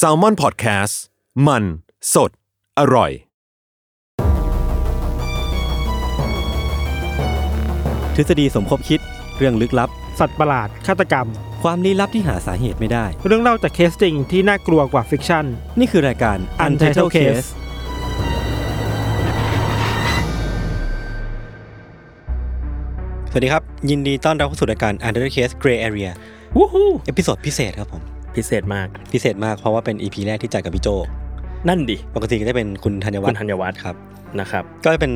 s a l m o n PODCAST มัน สด อร่อย ทฤษฎีสมคบคิดเรื่องลึกลับ สัตว์ประหลาดฆาตกรรม ความลี้ลับที่หาสาเหตุไม่ได้ เรื่องเล่าจากเคสจริงที่น่ากลัวกว่า fiction นี่คือรายการ Untitled Case สวัสดีครับ ยินดีต้อนรับเข้าสู่รายการ Untitled Case Gray Area วู้ฮู้ episode พิเศษครับผม พิเศษมาก พิเศษมากเพราะว่าเป็น EP แรกที่จัดกับพี่โจ นั่นดิ ปกติก็จะเป็นคุณธัญวัคุฒณน์ธัญวัฒน์ครับ นะครับ ก็เป็น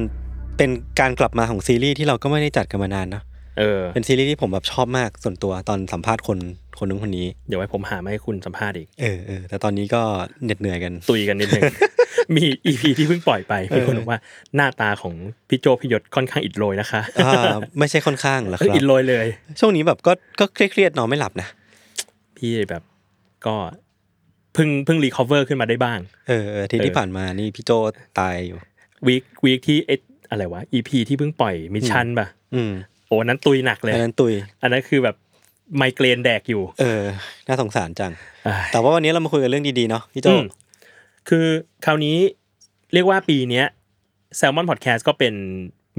เป็นการกลับมาของซีรีส์ที่เราก็ไม่ได้จัดกันมานานเนาะเออ เป็นซีรีส์ที่ผมแบบชอบมากส่วนตัวตอนสัมภาษณ์คนคนนู้นคนนี้ เดี๋ยวไว้ผมหามาให้คุณสัมภาษณ์อีก เออเออแต่ตอนนี้ก็เหน็ดเหนื่อยกัน ตุยกันนิดนึง มี EP ที่เพิ่งปล่อยไปมีคนบอกว่าหน้าตาของพี่โจพี่ยศค่อนข้างอิดโรยนะคะอ่าไม่ใช่ค่อนข้างหรอกคเอ้ยรับ อิดโรยเลย ช่วงนี้แบบก็ก็เครียดๆนอนไม่หลับนะ พี่แบบ ก็เพิ่งเพิ่ง recover ขึ้นมาได้บ้าง เออเออที่เออที่ผ่านมานี่พี่โจตายอยู่ week week ที่เอ็ดอะไรวะ EP ที่เพิ่งปล่อย mission ป่ะอืมโอ้อันนั้นตุยหนักเลยอันนั้นตุย อันนั้นคือแบบไมเกรนแดกอยู่ เออ น่าสงสารจังอ่าแต่ว่าวันนี้เรามาคุยกันเรื่องดีๆเนาะพี่โจอืมคือคราวนี้เรียกว่าปีเนี้ย Salmon Podcast ก็เป็น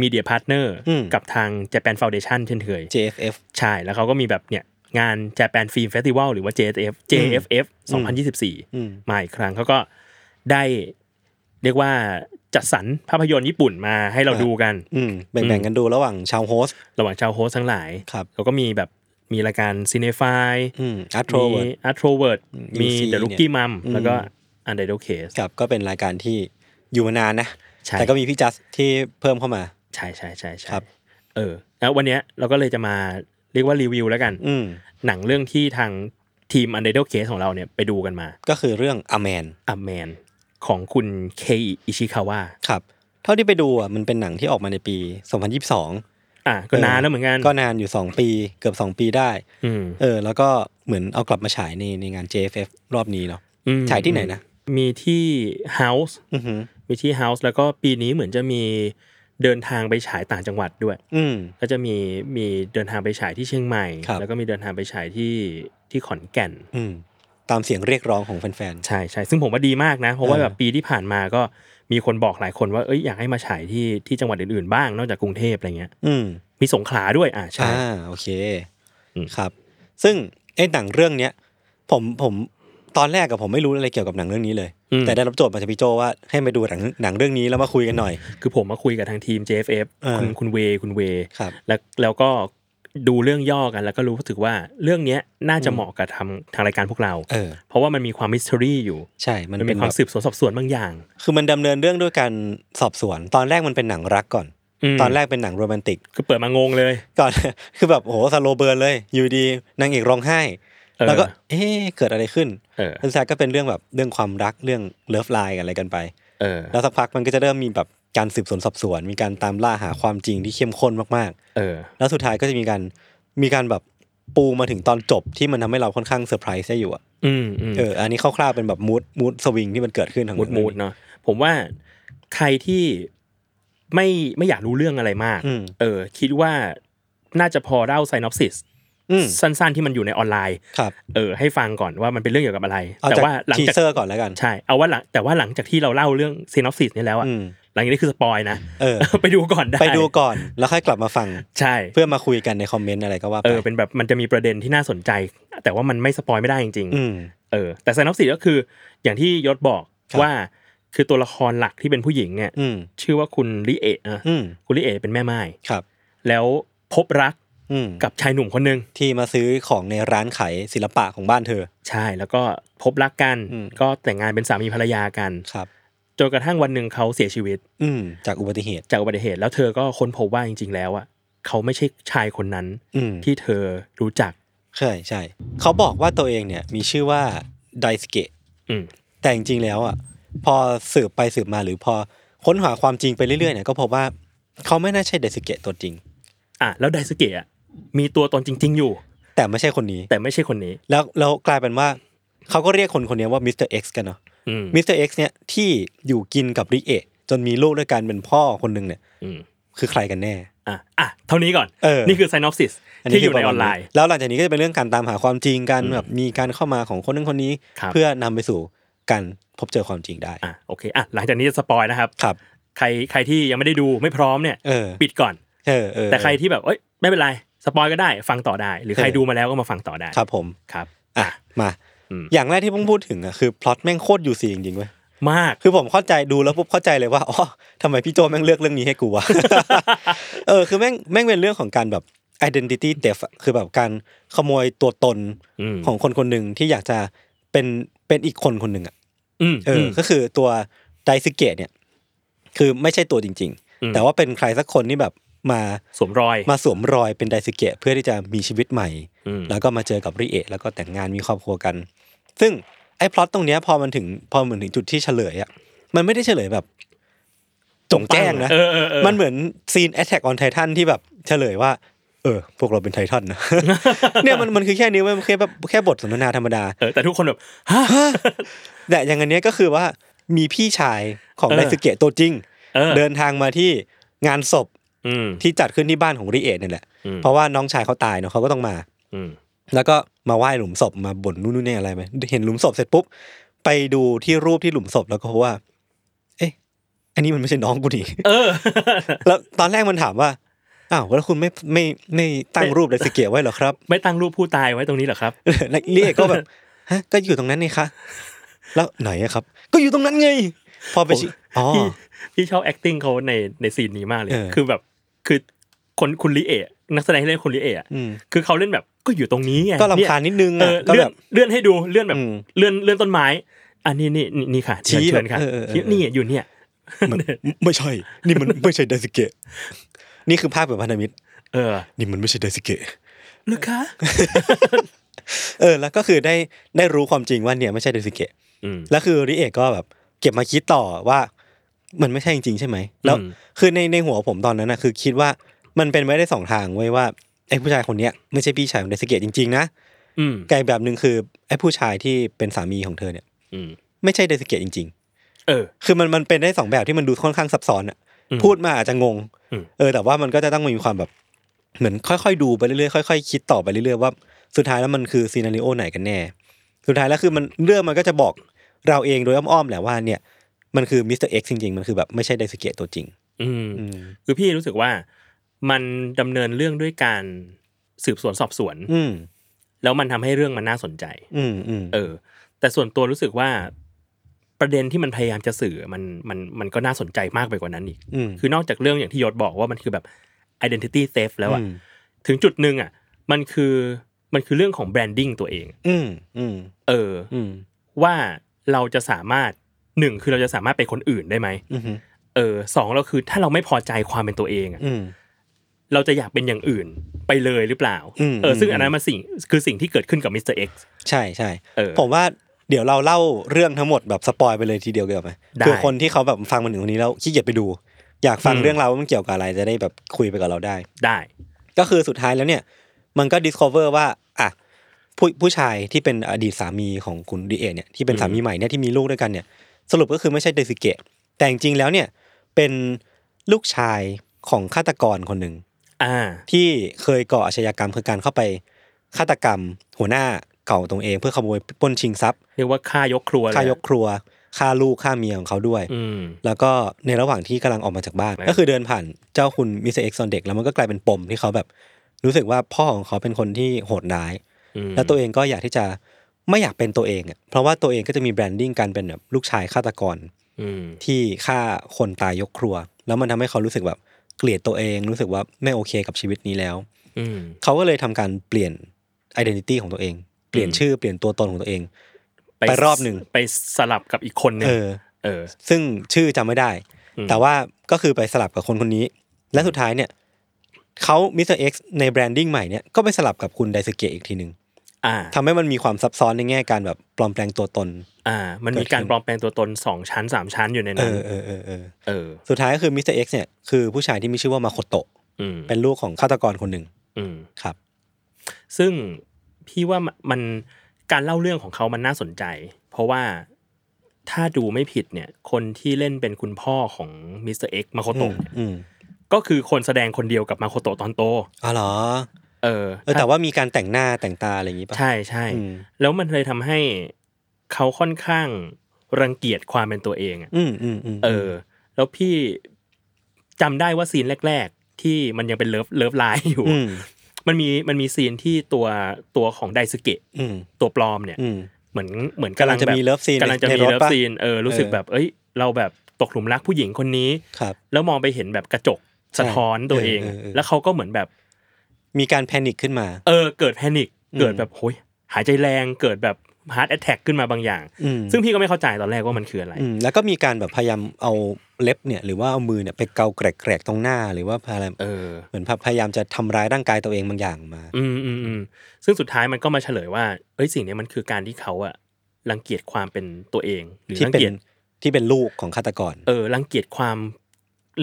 media partner อืมกับทาง Japan Foundation เช่นเคย JFF ใช่ แล้วเขาก็มีแบบเนี่ย งาน Japan Film Festival หรือว่า JFF JFF 2024อืมมาอีกครั้งเขาก็ได้เรียกว่าจัดสรรภาพยนตร์ญี่ปุ่นมาให้เราดูกันอืมแบ่งๆกันดูระหว่างชาว host ระหว่างชาว host ทั้งหลายครับแล้วก็มีแบบมีรายการ c i n e f y อืมอัตโทรมีเวิร์ด a r t r o v e r t มี UC The Rookie Mom อืมแล้วก็ Untitled Case ครับก็เป็นรายการที่อยู่มานานนะใช่แต่ก็มีพี่จัสที่เพิ่มเข้ามา ใช่ใช่ใช่ใช่ครับ เออแล้ววันเนี้ยเราก็เลยจะมา เรียกว่ารีวิวแล้วกันอืมหนังเรื่องที่ทางทีม Untitled Case ของเราเนี่ยไปดูกันมา ก็คือเรื่องอแมนอัมแมนของคุณเคอิอิชิคาวะครับ เท่าที่ไปดูอะมันเป็นหนังที่ออกมาในปี 2022 อะก็นานแล้วเหมือนกัน ก็นานอยู่ 2 ปีเกือบ 2 ปีได้อืมเออ แล้วก็เหมือนเอากลับมาฉายในในงาน JFF รอบนี้เนาะอืมฉายที่ไหนนะ มีที่ House อือหือมีที่ House แล้วก็ปีนี้เหมือนจะมี เดินทางไปฉายต่างจังหวัดด้วย อืมก็จะมีมีเดินทางไปฉายที่เชียงใหม่ครับแล้วก็มีเดินทางไปฉายที่ที่ขอนแก่น อืมตามเสียงเรียกร้องของแฟนใช่ใช่ซึ่งผมว่าดีมากนะ เพราะว่าเออแบบปีที่ผ่านมาก็มีคนบอกหลายคนว่าเอ้ยอยากให้มาฉายที่ที่จังหวัดอื่นๆบ้างนอกจากกรุงเทพอะไรเงี้ยๆอืมมีสงขลาด้วยอ่าใช่อ่าโอเคอืมครับ ซึ่งไอ้หนังเรื่องเนี้ยผมผมตอนแรกกับผมไม่รู้อะไรเกี่ยวกับหนังเรื่องนี้เลยอืม แต่ได้รับโจทย์มาจากพี่โจว่าให้มาดูหนังหนังเรื่องนี้แล้วมาคุยกันหน่อย คือผมมาคุยกับทางทีม JFF เออคุณคุณเวคุณเวครับแล้วแล้วก็ดูเรื่องย่อกันแล้วก็รู้สึกว่าเรื่องเนี้ยน่าจะเหมาะกับทำทางรายการพวกเราเออเพราะว่ามันมีความมิส t ต r รีอยู่ใช่ มันมันเป็มีนความแบบสืบสวนสอบสวนบางอย่าง คือมันดำเนินเรื่องด้วยการสอบสวน ตอนแรกมันเป็นหนังรักก่อนมตอนแรกเป็นหนังโรแมนติก คือเปิดมางงเลย ก่อนคือแบบโอ้โห slow burn เลย อยู่ดีนางเอกร้องไห้เออ แล้วก็เอ๊ะเกิดอะไรขึ้นเออสุดท้ายก็เป็นเรื่องแบบเรื่องความรักเรื่อง love line กันอะไรกันไปเออแล้วสักพักมันก็จะเริ่มมีแบบการสืบสวนสอบสวน มีการตามล่าหาความจริงที่เข้มข้นมากเออๆแล้วสุดท้ายก็จะมีการมีการแบบปูมาถึงตอนจบที่มันทำให้เราค่อนข้างเซอร์ไพรส์ได้อยู่อะอืมอืมเออ อันนี้คร่าวๆเป็นแบบ mood mood swing ที่มันเกิดขึ้นของ mood mood เนาะผมว่าใครที่ไม่ไม่อยากรู้เรื่องอะไรมากอืมเออ คิดว่าน่าจะพอเล่า synopsis อืม สั้นๆที่มันอยู่ในออนไลน์ครับเออให้ฟังก่อนว่ามันเป็นเรื่องเกี่ยวกับอะไรเอาแต่จากว่าหลังทีจากเซอร์ก่อนแล้วกันใช่เอาว่าหลังแต่ว่าหลังจากที่เราเล่าเรื่อง synopsis นี่แล้วอะอืมหลังจากนี้คือ spoil นะเออไปดูก่อนได้ไปดูก่อนแล้วค่อยกลับมาฟังใช่เพื่อมาคุยกันในคอมเมนต์อะไรก็ว่าไปเออเป็นแบบมันจะมีประเด็นที่น่าสนใจ แต่ว่ามันไม่สปอยไม่ได้จริงอืมๆเออ แต่ไซนอปซิสก็คืออย่างที่ยศบอกครับว่าคือตัวละครหลักที่เป็นผู้หญิงเนี่ยอืมชื่อว่าคุณลิเอะนะอืมคุณลิเอะเป็นแม่ไม้ครับ แล้วพบรักอืม กับชายหนุ่มคนหนึ่งที่มาซื้อของในร้านขายศิลปะของบ้านเธอ ใช่แล้วก็พบรักกันอืมก็แต่งงานเป็นสามีภรรยากันครับจนกระทั่งวันหนึ่งเขาเสียชีวิต อืมจากอุบัติเหตุ จากอุบัติเหตุแล้วเธอก็ค้นพบว่าจริง ๆ แล้วอะเขาไม่ใช่ชายคนนั้นอืมที่เธอรู้จัก ใช่ใช่เขาบอกว่าตัวเองเนี่ยมีชื่อว่าไดสเกะอืมแต่จริงๆแล้วอะพอสืบไปสืบมาหรือพอค้นหาความจริงไปเรื่อยๆเนี่ยก็พบว่าเขาไม่น่าใช่ไดสเกะตัวจริง อะแล้วไดสเกะอะ มีตัวตนจริง ๆ อยู่ แต่ไม่ใช่คนนี้ แต่ไม่ใช่คนนี้ แล้วแล้วกลายเป็นว่าเขาก็เรียกคนคนนี้ว่า Mr. X กันเนาะอืม Mr. X เนี่ยที่อยู่กินกับริเอะจนมีลูกด้วยกันเป็นพ่อคนหนึ่งเนี่ยอืมคือใครกันแน่อะอะเท่านี้ก่อนเออนี่คือไซนอ p ซิสที่อยู่ในออนไลน์ แล้วหลังจากนี้ก็จะเป็นเรื่องการตามหาความจริงกันแบบมีการเข้ามาของคนนึงคนนี้ครับเพื่อนำไปสู่การพบเจอความจริงได้อะโอเคอะหลังจากนี้จะ spoil นะครับครับ ใครใครที่ยังไม่ได้ดูไม่พร้อมเนี่ยเออปิดก่อนเออเออแต่ใครที่แบบเอ้ยไม่เป็นไร spoil ก็ได้ฟังต่อได้ หรือใครเออดูมาแล้วก็มาฟังต่อได้ครับผมครับอะมาอืมอย่างแรกที่ผมพูดถึงอะคือพล็อตแม่งโคตร UC จริงๆเว้ยมากคือผมเข้าใจดูแล้วปุ๊บเข้าใจเลยว่าอ๋อทำไมพี่โจแม่งเลือกเรื่องนี้ให้กูวะเออคือแม่งแม่งเป็นเรื่องของการแบบ identity theft อะคือแบบการขโมยตัวตนอืมของคนคนหนึ่งที่อยากจะเป็นเป็นอีกคนคนหนึ่งอะอืมเอออ ก็คือตัวไดซิเกตเนี่ย คือไม่ใช่ตัวจริงอืมๆแต่ว่าเป็นใครสักคนที่แบบ มาสวมรอยมาสวมรอยเป็นไดซิเกตเพื่อที่จะมีชีวิตใหม่อืมแล้วก็มาเจอกับริเอะแล้วก็แต่งงานมีครอบครัวกัน ซึ่งไอ้พล็อตตรงเนี้ยพอมันถึงพอมันถึงจุดที่เฉลยอะมันไม่ได้เฉลยแบบจงแจ้งนะเออเออเออมันเหมือนซีน Attack on Titan ที่แบบเฉลยว่า เออ พวกเราเป็นไททันนะเนี่ยมันมันคือแค่นี้เว้ยมันแค่แบบแค่บทสนทนาธรรมดาเออแต่ทุกคนแบบฮะแต่อย่างอันเนี้ยก็คือว่ามีพี่ชายของเออไดซึเกะตัวจริงเออเดินทางมาที่งานศพอืม ที่จัดขึ้นที่บ้านของริเอะเนี่ยแหละอืมเพราะว่าน้องชายเขาตายเนาะเขาก็ต้องมา อืมแล้วก็มาไหว้หลุมศพมาบ่นนู่นนู่นนี่อะไรไหมเห็นหลุมศพเสร็จปุ๊บไปดูที่รูปที่หลุมศพแล้วก็พบว่า เอ๊ะ อันนี้มันไม่ใช่น้องกูนี่เออ แล้วตอนแรกมันถามว่าอ้าวแล้วคุณไม่ไม่ไม่ตั้งรูปไดซึเกะไว้เหรอครับ ไม่ตั้งรูปผู้ตายไว้ตรงนี้เหรอครับแล้วริเอะก็แบบฮะก็อยู่ตรงนั้นนี่คะแล้วไหนอะครับ ก็อยู่ตรงนั้นไง พอไปชี้อ๋อพี่พี่ชอบ acting เขาในในซีนนี้มากเลยเออคือแบบ คือคนคุณลิเอะนักแสดงที่เล่นคุณลิเอะอืมคือเขาเล่นแบบก็อยู่ตรงนี้ไงก็รำคาญนิดนึงเออะอก็เลื่แบอนบเลื่อนให้ดูเลื่อนแบบอืมเลื่อนเลื่อนต้นไม้ อันนี้นี่นี่นี่ค่ะชี้เชิญค่ะแบบเออเออเออชี้นี่อยู่เนี่ยมันไม่ใช่ นี่มันไม่ใช่ไดซึเกะนี่คือภาพแบบพันธมิตร เออ นี่มันไม่ใช่ไดซึเกะหรือคะเออ แล้วก็คือได้ได้รู้ความจริงว่าเนี่ยไม่ใช่ไดซึเกะอืมแล้วคือริเอะก็แบบ เก็บมาคิดต่อว่า มันไม่ใช่จริงๆใช่ไหมแล้วอืมคือในในหัวผมตอนนั้นนะคือคิดว่ามันเป็นไม่ได้สองทางไว้ยว่าไอ้ผู้ชายคนเนี้ยไม่ใช่พี่ชายของไดซึเกะจริงๆนะอืมไกลแบบหนึ่งคือไอ้ผู้ชายที่เป็นสามีของเธอเนี่ยอืมไม่ใช่ไดซึเกะจริงเออๆคือมันมันเป็นได้สองแบบที่มันดูค่อนข้างซับซ้อนอะอืมพูดมาอาจจะงงอืมเออ แต่ว่ามันก็จะต้องมีความแบบเหมือนค่อยๆดูไปเรื่อยๆค่อยๆคิดต่อไปเรื่อยๆว่าสุดท้ายแล้วมันคือซีนารีโอไหนกันแน่ สุดท้ายแล้วคือมันเรื่องมันก็จะบอกเราเองโดยอ้อมๆแหละว่าเนี่ย มันคือ Mr. X จริงๆ มันคือแบบไม่ใช่ไดสเกะตัวจริง อืมอืมคือพี่รู้สึกว่ามันดำเนินเรื่องด้วยการสืบสวนสอบสวน อืมแล้วมันทำให้เรื่องมันน่าสนใจ อืมอืมเออ แต่ส่วนตัวรู้สึกว่าประเด็นที่มันพยายามจะสื่อมันมันมันก็น่าสนใจมากไปกว่านั้นอีกอืมคือนอกจากเรื่องอย่างที่ยศบอกว่ามันคือแบบ identity theft แล้วอะอืมถึงจุดหนึ่งอะมันคือมันคือเรื่องของ branding ตัวเอง อืมอืมเอออืมว่าเราจะสามารถ หนึ่งคือเราจะสามารถเป็นคนอื่นได้ไหมอืมเออสองเราคือถ้าเราไม่พอใจความเป็นตัวเองอะอืมเราจะอยากเป็นอย่างอื่นไปเลยหรือเปล่าอืมเออซึ่งอืมอันนั้นมันสิ่งคือสิ่งที่เกิดขึ้นกับ Mr. X ใช่ใช่เออผมว่าเดี๋ยวเราเล่าเรื่องทั้งหมดแบบ spoil ไปเลยทีเดียวเกี่ยวไหมได้คือคนที่เขาแบบฟังมาถึงตรงนี้แล้วขี้เกียจไปดู อยากฟังอืมเรื่องราวว่ามันเกี่ยวกับอะไรจะได้แบบคุยไปกับเราได้ ได้ ก็คือสุดท้ายแล้วเนี่ย มันก็ discover ว่าอะผู้ผู้ชายที่เป็นอดีตสามีของคุณดีเอะเนี่ยที่เป็นอืมสามีใหม่เนี่ยที่มีลูกด้วยกันเนี่ย สรุปก็คือไม่ใช่เดซิเกะแต่จริงๆแล้วเนี่ยเป็นลูกชายของฆาตกรคนหนึ่งอ่า ที่เคยก่ออาชญากรรมคือการเข้าไปฆาตกรรม หัวหน้าเก่าตรงเองเพื่อขโมยปล้นชิงทรัพย์เรียกว่าฆ่ายกครัวเลฆ่ายกครัวฆ่าลูกฆ่าเมียของเขาด้วยอืมแล้วก็ในระหว่างที่กำลังออกมาจากบ้านแล้วก็คือเดินผ่านเจ้าคุณมิสเตอร์เอ็กซ์ตอนเด็กแล้วมันก็กลายเป็นปมที่เขาแบบ รู้สึกว่าพ่อของเขาเป็นคนที่โหดร้ายอืมแล้วตัวเองก็อยากที่จะ ไม่อยากเป็นตัวเองอะเพราะว่าตัวเองก็จะมี branding การเป็นแบบลูกชายฆาตกรอืมที่ฆ่าคนตายยกครัว แล้วมันทำให้เขารู้สึกแบบเกลียดตัวเองรู้สึกว่าไม่โอเคกับชีวิตนี้แล้วอืมเขาก็เลยทำการเปลี่ยน identity ของตัวเอง เปลี่ยนอืมชื่อเปลี่ยนตัวตนของตัวเอง ไปรอบหนึ่งไปสลับกับอีกคนหนึ่งเออ เออ ซึ่งชื่อจำไม่ได้อืมแต่ว่าก็คือไปสลับกับคนคนนี้ และสุดท้ายเนี่ยเขามิสเตอร์เอ็กซ์ใน branding ใหม่เนี่ยก็ไปสลับกับคุณไดสุเกะอีกทีหนึ่ง อ่าทำให้มันมีความซับซ้อนในแง่การแบบปลอมแปลงตัวตน อ่า มันมีการปลอมแปลงตัวตนสองชั้นสามชั้นอยู่ในเอนั้นอเออเออเออเออ สุดท้ายก็คือมิสเตอร์เอ็กซ์เนี่ยคือผู้ชายที่มีชื่อว่ามาโคโตะอืมเป็นลูกของฆาตกรคนหนึ่งอืมครับ ซึ่งพี่ว่ามันการเล่าเรื่องของเขามันน่าสนใจ เพราะว่าถ้าดูไม่ผิดเนี่ย คนที่เล่นเป็นคุณพ่อของมิสเตอร์เอ็กซ์มาโคโตะอืมเนี่ยอืมก็คือคนแสดงคนเดียวกับมาโคโตะตอนโตอ๋อเหรอ เออเออแต่ว่ามีการแต่งหน้าแต่งตาอะไรอย่างงี้ป่ะใช่ใช่อืมแล้วมันเลยทำให้เขาค่อนข้างรังเกียจความเป็นตัวเองอะอืมอืมอืมเออ แล้วพี่จำได้ว่าซีนแรก ๆ ที่มันยังเป็น love love line อยู่อืมมันมีมันมีซีนที่ตัวตัวของไดซึเกะอืมตัวปลอมเนี่ยอืมเหมือนเหมือนกำลังจะแบบมี love scene กำลังจะในมีรถ love ปะ scene เออรู้สึกเออแบบ เอ้ย เราแบบตกหลุมรักผู้หญิงคนนี้ครับแล้วมองไปเห็นแบบกระจกสะท้อนตัวเองเออเออเออแล้วเขาก็เหมือนแบบ มีการ panic ขึ้นมา เออเกิด panic อืมเกิดแบบโหยหายใจแรงเกิดแบบ heart attack ขึ้นมาบางอย่างอืมซึ่งพี่ก็ไม่เข้าใจตอนแรกว่ามันคืออะไรอืมแล้วก็มีการแบบพยายามเอาเล็บเนี่ยหรือว่าเอามือเนี่ยไปเกาแกรกๆตรงหน้าหรือว่าพยายามเออเหมือนพยายามจะทำร้ายร่างกายตัวเองบางอย่างมา อืมอืมอืมซึ่งสุดท้ายมันก็มาเฉลยว่าเอ้ยสิ่งเนี้ยมันคือการที่เขาอะรังเกียจความเป็นตัวเอง หรือที่รังเป็นเกียจที่เป็นลูกของฆาตกร เออรังเกียจความ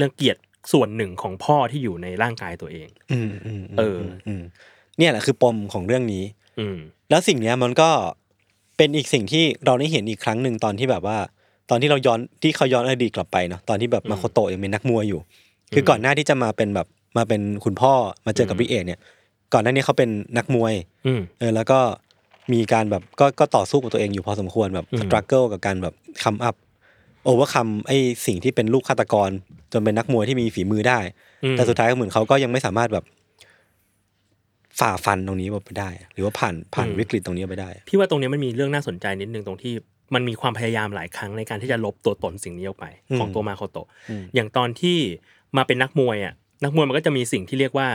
รังเกียจ ส่วนหนึ่งของพ่อที่อยู่ในร่างกายตัวเองอืมอืมมเออมเนี่ยแหละคือปมของเรื่องนี้ อืมแล้วสิ่งเนี้ยมันก็เป็นอีกสิ่งที่เราได้เห็นอีกครั้งหนึ่งตอนที่แบบว่า ตอนที่เราย้อนที่เขาย้อนอดีตกลับไปเนาะตอนที่แบบมาโคโตะยังเป็นนักมวยอยู่ คือก่อนหน้าที่จะมาเป็นแบบมาเป็นคุณพ่อมาเจอกับอืมพี่เอ็กซ์เนี่ย ก่อนหน้านี้เขาเป็นนักมวยอืมเออแล้วก็มีการแบบก็ก็ต่อสู้กับตัวเองอยู่พอสมควรแบบอืม struggle กับการแบบ come up overcome ไอ้สิ่งที่เป็นลูกฆาตกร จนเป็นนักมวยที่มีฝีมือได้อืมแต่สุดท้ายก็เหมือนเขาก็ยังไม่สามารถแบบฝ่าฟันตรงนี้ไปได้ หรือว่าผ่านผ่านวิกฤตตรงนี้ไปได้ พี่ว่าตรงเนี้ยมันมีเรื่องน่าสนใจนิดนึงตรงที่มันมีความพยายามหลายครั้งในการที่จะลบตัวตนสิ่งนี้ออกไปอืมของตัวมาโคโตะอืมอย่างตอนที่มาเป็นนักมวยอะนักมวยมันก็จะมีสิ่งที่เรียกว่า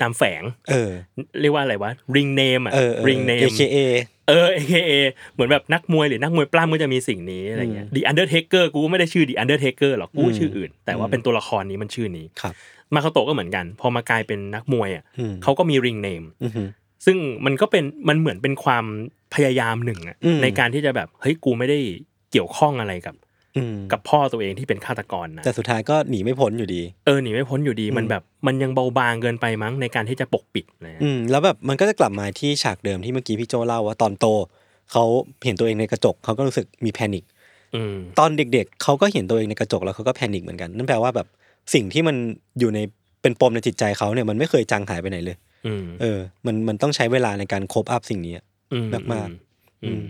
นามแฝง เออ เรียกว่าอะไรวะ ring name อะเออเออ ring name AKA เออ AKA เหมือนแบบนักมวยหรือนักมวยปล้ำก็จะมีสิ่งนี้อะไรเงี้ย The Undertaker กูก็ไม่ได้ชื่อ The Undertaker หรอกกูอืมชื่ออื่น แต่ว่าเป็นตัวละครนี้มันชื่อนี้ครับมาคาโตะก็เหมือนกัน พอมากลายเป็นนักมวยอะอืมเขาก็มี ring name อือหือซึ่งมันก็เป็นมันเหมือนเป็นความพยายามหนึ่งอะอืมในการที่จะแบบเฮ้ยกูไม่ได้เกี่ยวข้องอะไรกับอืม กับพ่อตัวเองที่เป็นฆาตกรนะแต่สุดท้ายก็หนีไม่พ้นอยู่ดี เออหนีไม่พ้นอยู่ดีอืมมันแบบมันยังเบาบางเกินไปมั้งในการที่จะปกปิดนะอืมแล้วแบบมันก็จะกลับมาที่ฉากเดิมที่เมื่อกี้พี่โจเล่าว่าตอนโตเขาเห็นตัวเองในกระจกเขาก็รู้สึกมีแพนิคอืมตอนเด็กๆเขาก็เห็นตัวเองในกระจกแล้วเขาก็แพนิคเหมือนกันนั่นแปลว่าแบบสิ่งที่มันอยู่ในเป็นปมในจิตใจเขาเนี่ยมันไม่เคยจางหายไปไหนเลยอืมเออ มันมันต้องใช้เวลาในการ cope up สิ่งนี้อืมมากๆอืม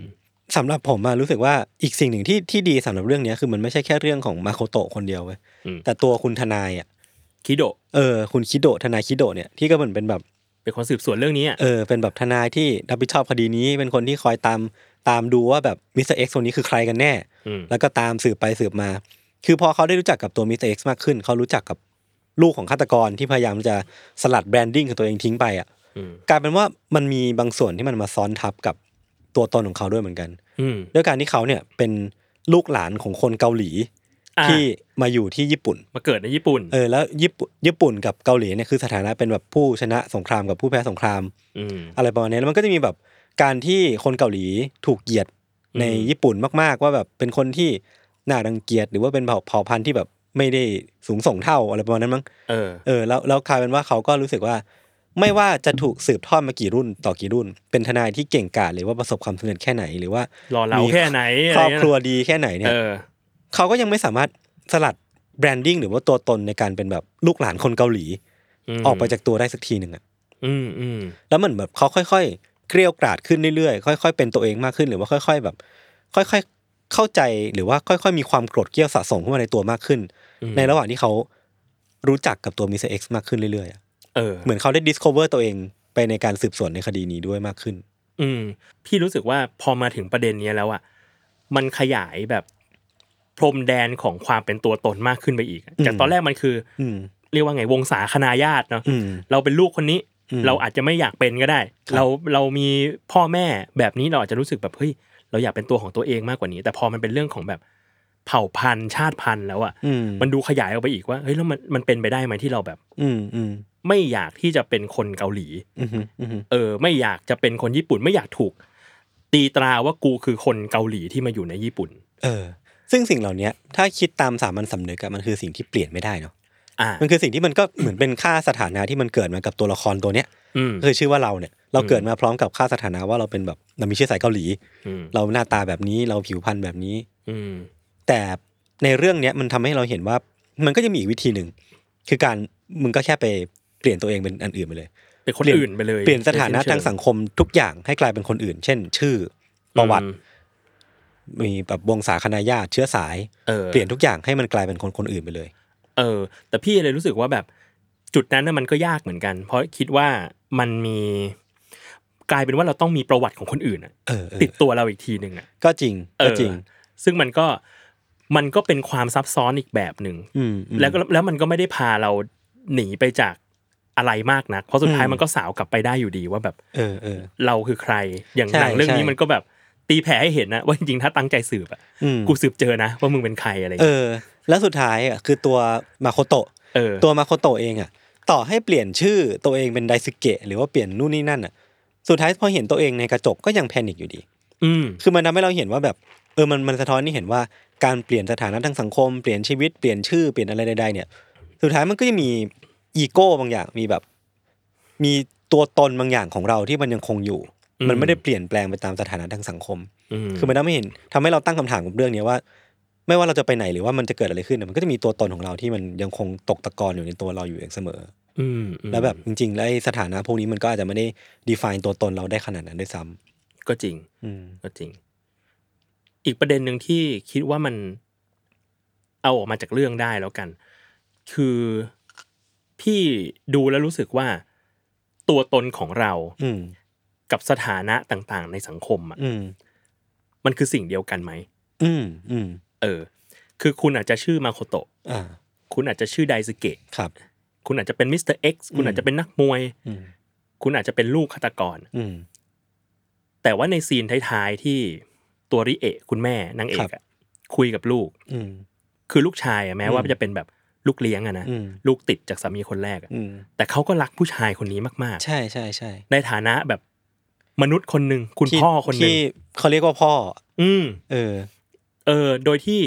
สำหรับผมอะรู้สึกว่าอีกสิ่งหนึ่งที่ที่ดีสำหรับเรื่องเนี้ยคือมันไม่ใช่แค่เรื่องของมาโคโตะคนเดียวเว้ยอืมแต่ตัวคุณทนายอะคิโดะเออคุณคิโดะทนายคิโดะเนี่ยที่ก็เหมือนเป็นแบบเป็นคนสืบสวนเรื่องนี้อะเออเป็นแบบทนายที่รับผิดชอบคดีนี้เป็นคนที่คอยตามตามดูว่าแบบมิสเตอร์เอ็กซ์คนนี้คือใครกันแน่มแล้วก็ตามสืบไปสืบมา คือพอเขาได้รู้จักกับตัวมิสเตอร์เอ็กซ์มากขึ้น เขารู้จักกับลูกของฆาตกรที่พยายามจะสลัด branding ของตัวเองทิ้งไปอะอืมกลายเป็นว่ามันมีบางส่วนที่มันมาซ้อนทับกับ ตัวตนของเขาด้วยเหมือนกันอืมด้วยการที่เขาเนี่ยเป็นลูกหลานของคนเกาหลีอ่าที่มาอยู่ที่ญี่ปุ่น มาเกิดในญี่ปุ่น เออแล้วญี่ปุ่นญี่ปุ่นกับเกาหลีเนี่ยคือสถานะเป็นแบบผู้ชนะสงครามกับผู้แพ้สงครามอืมอะไรประมาณนี้แล้วมันก็จะมีแบบการที่คนเกาหลีถูกเหยียดในอืมญี่ปุ่นมาก ๆ ว่าแบบเป็นคนที่น่ารังเกียจหรือว่าเป็นเผ่าเผ่าพันธุ์ที่แบบไม่ได้สูงส่งเท่าอะไรประมาณนั้นมั้งเออ เออ แล้วแล้วกลายเป็นว่าเขาก็รู้สึกว่า ไม่ว่าจะถูกสืบทอดมากี่รุ่นต่อกี่รุ่น เป็นทนายที่เก่งกาจหรือว่าประสบความสำเร็จแค่ไหนหรือว่ารอเรามีแค่ไหนครอบะไเงี้ยครัวดีแค่ไหนเนี่ยเออเขาก็ยังไม่สามารถสลัดแบรนดิ้งหรือว่าตัวตนในการเป็นแบบลูกหลานคนเกาหลีมออกไปจากตัวได้สักทีหนึ่งอะอืมอืมแล้วเหมือนแบบเขาค่อยๆเกลียวกราดขึ้นเรื่อยๆค่อยๆเป็นตัวเองมากขึ้นหรือว่าค่อย ๆแบบ ค่อยๆเข้าใจหรือว่าค่อยๆมีความโกรธเกรี้ยวสะสมเข้ามาในตัวมากขึ้นอืมในระหว่างที่เขารู้จักกับตัวมิสเอ็กซ์มากขึ้นเรื่อยๆอะ เออเหมือนเขาได้ discover ตัวเองไปในการสืบสวนในคดีนี้ด้วยมากขึ้น อืม พี่รู้สึกว่าพอมาถึงประเด็นเนี้ยแล้วอะมันขยายแบบพรมแดนของความเป็นตัวตนมากขึ้นไปอีกอะอืมจากตอนแรกมันคือ อืมเรียกว่าไงวงศาคณาญาติเนาะอืมเราเป็นลูกคนนี้อืมเราอาจจะไม่อยากเป็นก็ได้ครับเราเรามีพ่อแม่แบบนี้เราอาจจะรู้สึกแบบเฮ้ยเราอยากเป็นตัวของตัวเองมากกว่านี้ แต่พอมันเป็นเรื่องของแบบ เผ่าพันธุ์ชาติพันธุ์แล้วอะอืมมันดูขยายออกไปอีกว่าเฮ้ยแล้วมันมันเป็นไปได้ไหมที่เราแบบ อืมอืมไม่อยากที่จะเป็นคนเกาหลีอืมอืมเออ ไม่อยากจะเป็นคนญี่ปุ่น ไม่อยากถูก ตีตราว่ากูคือคนเกาหลีที่มาอยู่ในญี่ปุ่น เออ ซึ่งสิ่งเหล่านี้ถ้าคิดตามสามัญสำนึกอะมันคือสิ่งที่เปลี่ยนไม่ได้เนาะอ่ามันคือสิ่งที่มันก็เหมือนเป็นค่าสถานะที่มันเกิดมากับตัวละครตัวเนี้ยอืมคือชื่อว่าเราเนี่ย เราเกิดมาพร้อมกับค่าสถานะว่าเราเป็นแบบเรามีเชื้อสายเกาหลีอืมเราหน้าตาแบบนี้เราผิวพรรณแบบนี้ อืม แต่ในเรื่องเนี้ยมันทำให้เราเห็นว่ามันก็จะมีอีกวิธีหนึ่งคือการมึงก็แค่ไปเปลี่ยนตัวเองเป็นอันอื่นไปเลยเป็นคนเปลี่ยนอื่นไปเลยเปลี่ยนสถานะทางสังคมทุกอย่างให้กลายเป็นคนอื่น เช่น ชื่อประวัติอืมมีแบบวงศาคณาญาติเชื้อสายเออเปลี่ยนทุกอย่างให้มันกลายเป็นคนคนอื่นไปเลย เออ แต่พี่เลยรู้สึกว่าแบบจุดนั้นน่ะมันก็ยากเหมือนกัน เพราะคิดว่ามันมีกลายเป็นว่าเราต้องมีประวัติของคนอื่นอะเออเออติดตัวเราอีกทีหนึ่งอะก็จริงเอก็อจริง ซึ่งมันก็ มันก็เป็นความซับซ้อนอีกแบบหนึ่งอืมอืมแล้วก็แล้วมันก็ไม่ได้พาเราหนีไปจากอะไรมากนัก เพราะสุดท้ายอืมมันก็สาวกลับไปได้อยู่ดีว่าแบบ เออเออเราคือใคร อย่างใช่หนังเรื่องนี้ใช่มันก็แบบตีแผ่ให้เห็นนะว่าจริงๆถ้าตั้งใจสืบอะอืมกูสืบเจอนะว่ามึงเป็นใครอะไรอย่างเอเงี้ยอแล้วสุดท้ายอะคือตัวมาโคโตะเออตัวมาโคโตะเองอะ ต่อให้เปลี่ยนชื่อตัวเองเป็นไดซึเกะหรือว่าเปลี่ยนนู่นนี่นั่นอะ สุดท้ายพอเห็นตัวเองในกระจกก็ยังแพนิคอยู่ดี อืมคือมันทำให้เราเห็นว่าแบบ เออมันมันสะท้อนนี่เห็นว่า การเปลี่ยนสถานะทางสังคม เปลี่ยนชีวิตเปลี่ยนชื่อเปลี่ยนอะไรใดๆเนี่ยสุดท้ายมันก็จะมีอีโก้บางอย่างมีแบบ มีตัวตนบางอย่างของเราที่มันยังคงอยู่อืมมันไม่ได้เปลี่ยนแปลงไปตามสถานะทางสังคมอืมคือมันทำให้เห็นทำให้เราตั้งคำถามกับเรื่องนี้ว่า ไม่ว่าเราจะไปไหนหรือว่ามันจะเกิดอะไรขึ้นเนี่ยมันก็จะมีตัวตนของเราที่มันยังคงตกตะกอนอยู่ในตัวเราอยู่เองเสมออืมอืมแล้วแบบจริงๆแล้วไอ้สถานะพวกนี้มันก็อาจจะไม่ได้ define ตัวตนเราได้ขนาดนั้นด้วยซ้ำก็จริงอืมก็จริง อีกประเด็นหนึ่งที่คิดว่ามันเอาออกมาจากเรื่องได้แล้วกัน คือพี่ดูแล้วรู้สึกว่าตัวตนของเราอืมกับสถานะต่างๆ ในสังคมอะอืมมันคือสิ่งเดียวกันไหมอืมอืมเออ คือคุณอาจจะชื่อมาโคโตะอ่าคุณอาจจะชื่อไดซึเกะครับ คุณอาจจะเป็นมิสเตอร์เอ็กซ์คุณอาจจะเป็นนักมวยอืมคุณอาจจะเป็นลูกฆาตกรอืมแต่ว่าในซีนท้ายๆที่ ตัวริเอะคุณแม่นางเอกอะคุยกับลูกอืมคือลูกชายอะแม้ว่าอืมจะเป็นแบบลูกเลี้ยงอะนะอืมลูกติดจากสามีคนแรกอะอืมแต่เขาก็รักผู้ชายคนนี้มากใช่ใช่ใช่ๆในฐานะแบบมนุษย์คนหนึ่งคุณที่พ่อคนหนึ่งที่เขาเรียกว่าพ่อ อืมเออ เออ โดยที่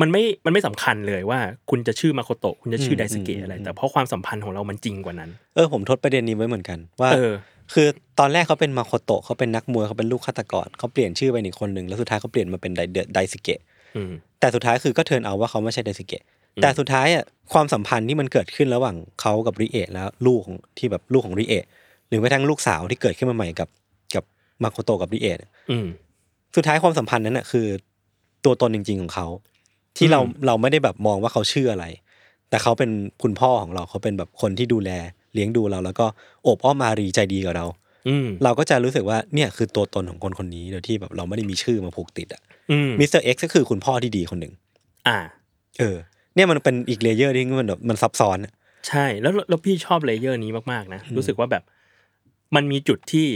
มันไม่ มันไม่สำคัญเลยว่า คุณจะชื่อมาโคโตะคุณจะชื่อมไดสเกะอืมอะไรอืมแต่เพราะความสัมพันธ์ของเรามันจริงกว่านั้น เออผมทดประเด็นนี้ไว้เหมือนกัน ว่าเออ คือตอนแรกเขาเป็นมาโคโตะเขาเป็นนักมวยเขาเป็นลูกฆาตกรเขาเปลี่ยนชื่อไปอีกคนหนึ่งแล้วสุดท้ายเขาเปลี่ยนมาเป็นไดเดไดสเกะอืมแต่สุดท้ายคือก็เทิร์นเอาว่าเขาไม่ใช่ไดสเกะอืมแต่สุดท้ายอะความสัมพันธ์ที่มันเกิดขึ้นระหว่างเขากับริเอะแล้วลูกของที่แบบลูกของริเอะหรือแม้กระทั่งลูกสาวที่เกิดขึ้นมาใหม่กับกับมาโคโตะกับริเอะเนี่ยอืมสุดท้ายความสัมพันธ์นั้นน่ะคือ ตัวตนจริง ๆของเขาที่เราอืมเราไม่ได้แบบมองว่าเขาชื่ออะไร แต่เขาเป็นคุณพ่อของเราเขาเป็นแบบคนที่ดูแล เลี้ยงดูเรา แล้วก็โอบอ้อมอารีใจดีกับเราอืมเราก็จะรู้สึกว่าเนี่ยคือตัวตนของคนคนนี้โดยที่แบบเราไม่ได้มีชื่อมาผูกติดอะอืมมิสเตอร์เอ็กซ์ก็คือคุณพ่อที่ดีคนหนึ่งอ่า เออ เนี่ยมันเป็นอีก layer ที่มันแบบมันซับซ้อนอะใช่แล้วแล้วพี่ชอบ layer นี้มากๆนะอืมรู้สึกว่าแบบมันมีจุดที่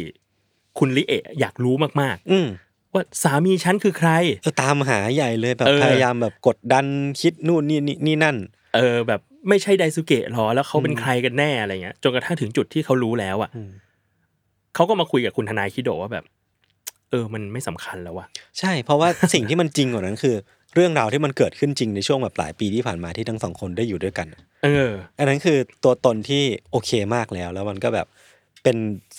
คุณริเอะอยากรู้มากๆอืมว่าสามีฉันคือใครเออตามหาใหญ่เลยแบบเออพยายามแบบกดดันคิดนู่นนี่นี่นี่นั่น เออแบบ ไม่ใช่ไดซุเกะหรอแล้วเขาเป็นอืมใครกันแน่อะไรเงี้ยจนกระทั่งถึงจุดที่เขารู้แล้วอะอืมเขาก็มาคุยกับคุณทนายคิโดะว่าแบบ เออ มันไม่สำคัญแล้วว่ะใช่ เพราะว่าสิ่งที่มันจริงกว่านั้นคือ เรื่องราวที่มันเกิดขึ้นจริงในช่วงแบบหลายปีที่ผ่านมาที่ทั้งสองคนได้อยู่ด้วยกันเออ อันนั้นคือตัวตนที่โอเคมากแล้ว แล้วมันก็แบบเป็น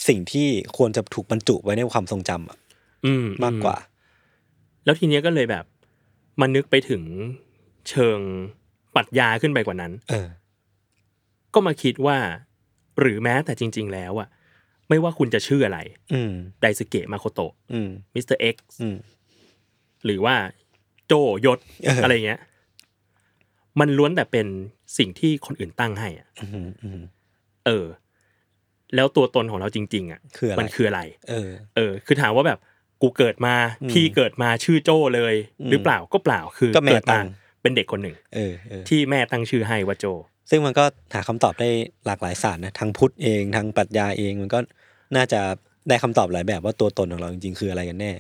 สิ่งที่ควรจะถูกบรรจุไว้ในความทรงจำอะอืมมากกว่า แล้วทีเนี้ยก็เลยแบบ มันนึกไปถึงเชิง ปรัชญาขึ้นไปกว่านั้น เออ ก็มาคิดว่า หรือแม้แต่จริง ๆ แล้วอะไม่ว่าคุณจะชื่ออะไร อืม ไดซึเกะมาโคโตะอืม มิสเตอร์เอ็กซ์อืม หรือว่าโจยศเอออ อะไรเงี้ย มันล้วนแต่เป็นสิ่งที่คนอื่นตั้งให้อะอืมอืม เออ แล้วตัวตนของเราจริง ๆอะคืออะไร มันคืออะไร เออ เออ คือถามว่าแบบกูเกิดมาอืมพี่เกิดมาชื่อโจ้เลยอืมหรือเปล่าก็เปล่าคือก็แม่ตั้งเกิดตั้มา เป็นเด็กคนหนึ่งเออเออที่แม่ตั้งชื่อให้ว่าโจ ซึ่งมันก็หาคำตอบได้หลากหลายศาสตร์นะทั้งพุทธเองทั้งปรัชญาเองมันก็น่าจะได้คำตอบหลายแบบว่าตัวตนของเราจริงๆคืออะไรกันแน่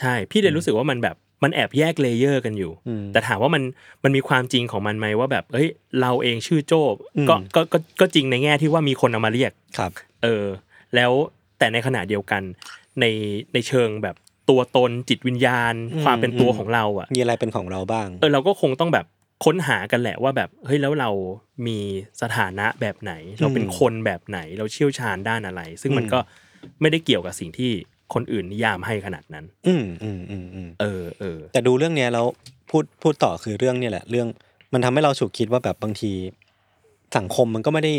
ใช่ พี่เลยรู้สึกว่ามันแบบมันแอบแยก layer กันอยู่อืมแต่ถามว่ามันมันมีความจริงของมันไหมว่าแบบ เอ้ย เราเองชื่อโจ้อืมก็ก็ก็ก็จริงในแง่ที่ว่ามีคนเอามาเรียกครับ เออ แล้วแต่ในขณะเดียวกันในในเชิงแบบ ตัวตนจิตวิญญาณอืมความเป็นตัวอืมของเราอะมีอะไรเป็นของเราบ้าง เออเราก็คงต้องแบบค้นหากันแหละว่าแบบเฮ้ยแล้วเรามีสถานะแบบไหน เราเป็นคนแบบไหนเราเชี่ยวชาญด้านอะไร ซึ่งมันอืมก็ไม่ได้เกี่ยวกับสิ่งที่คนอื่นนิยามให้ขนาดนั้น อืมอืมอืมอืมเออเออแต่ดูเรื่องเนี้ยแล้วพูดพูดต่อคือเรื่องเนี่ยแหละเรื่อง มันทำให้เราฉุกคิดว่าแบบบางที สังคมมันก็ไม่ได้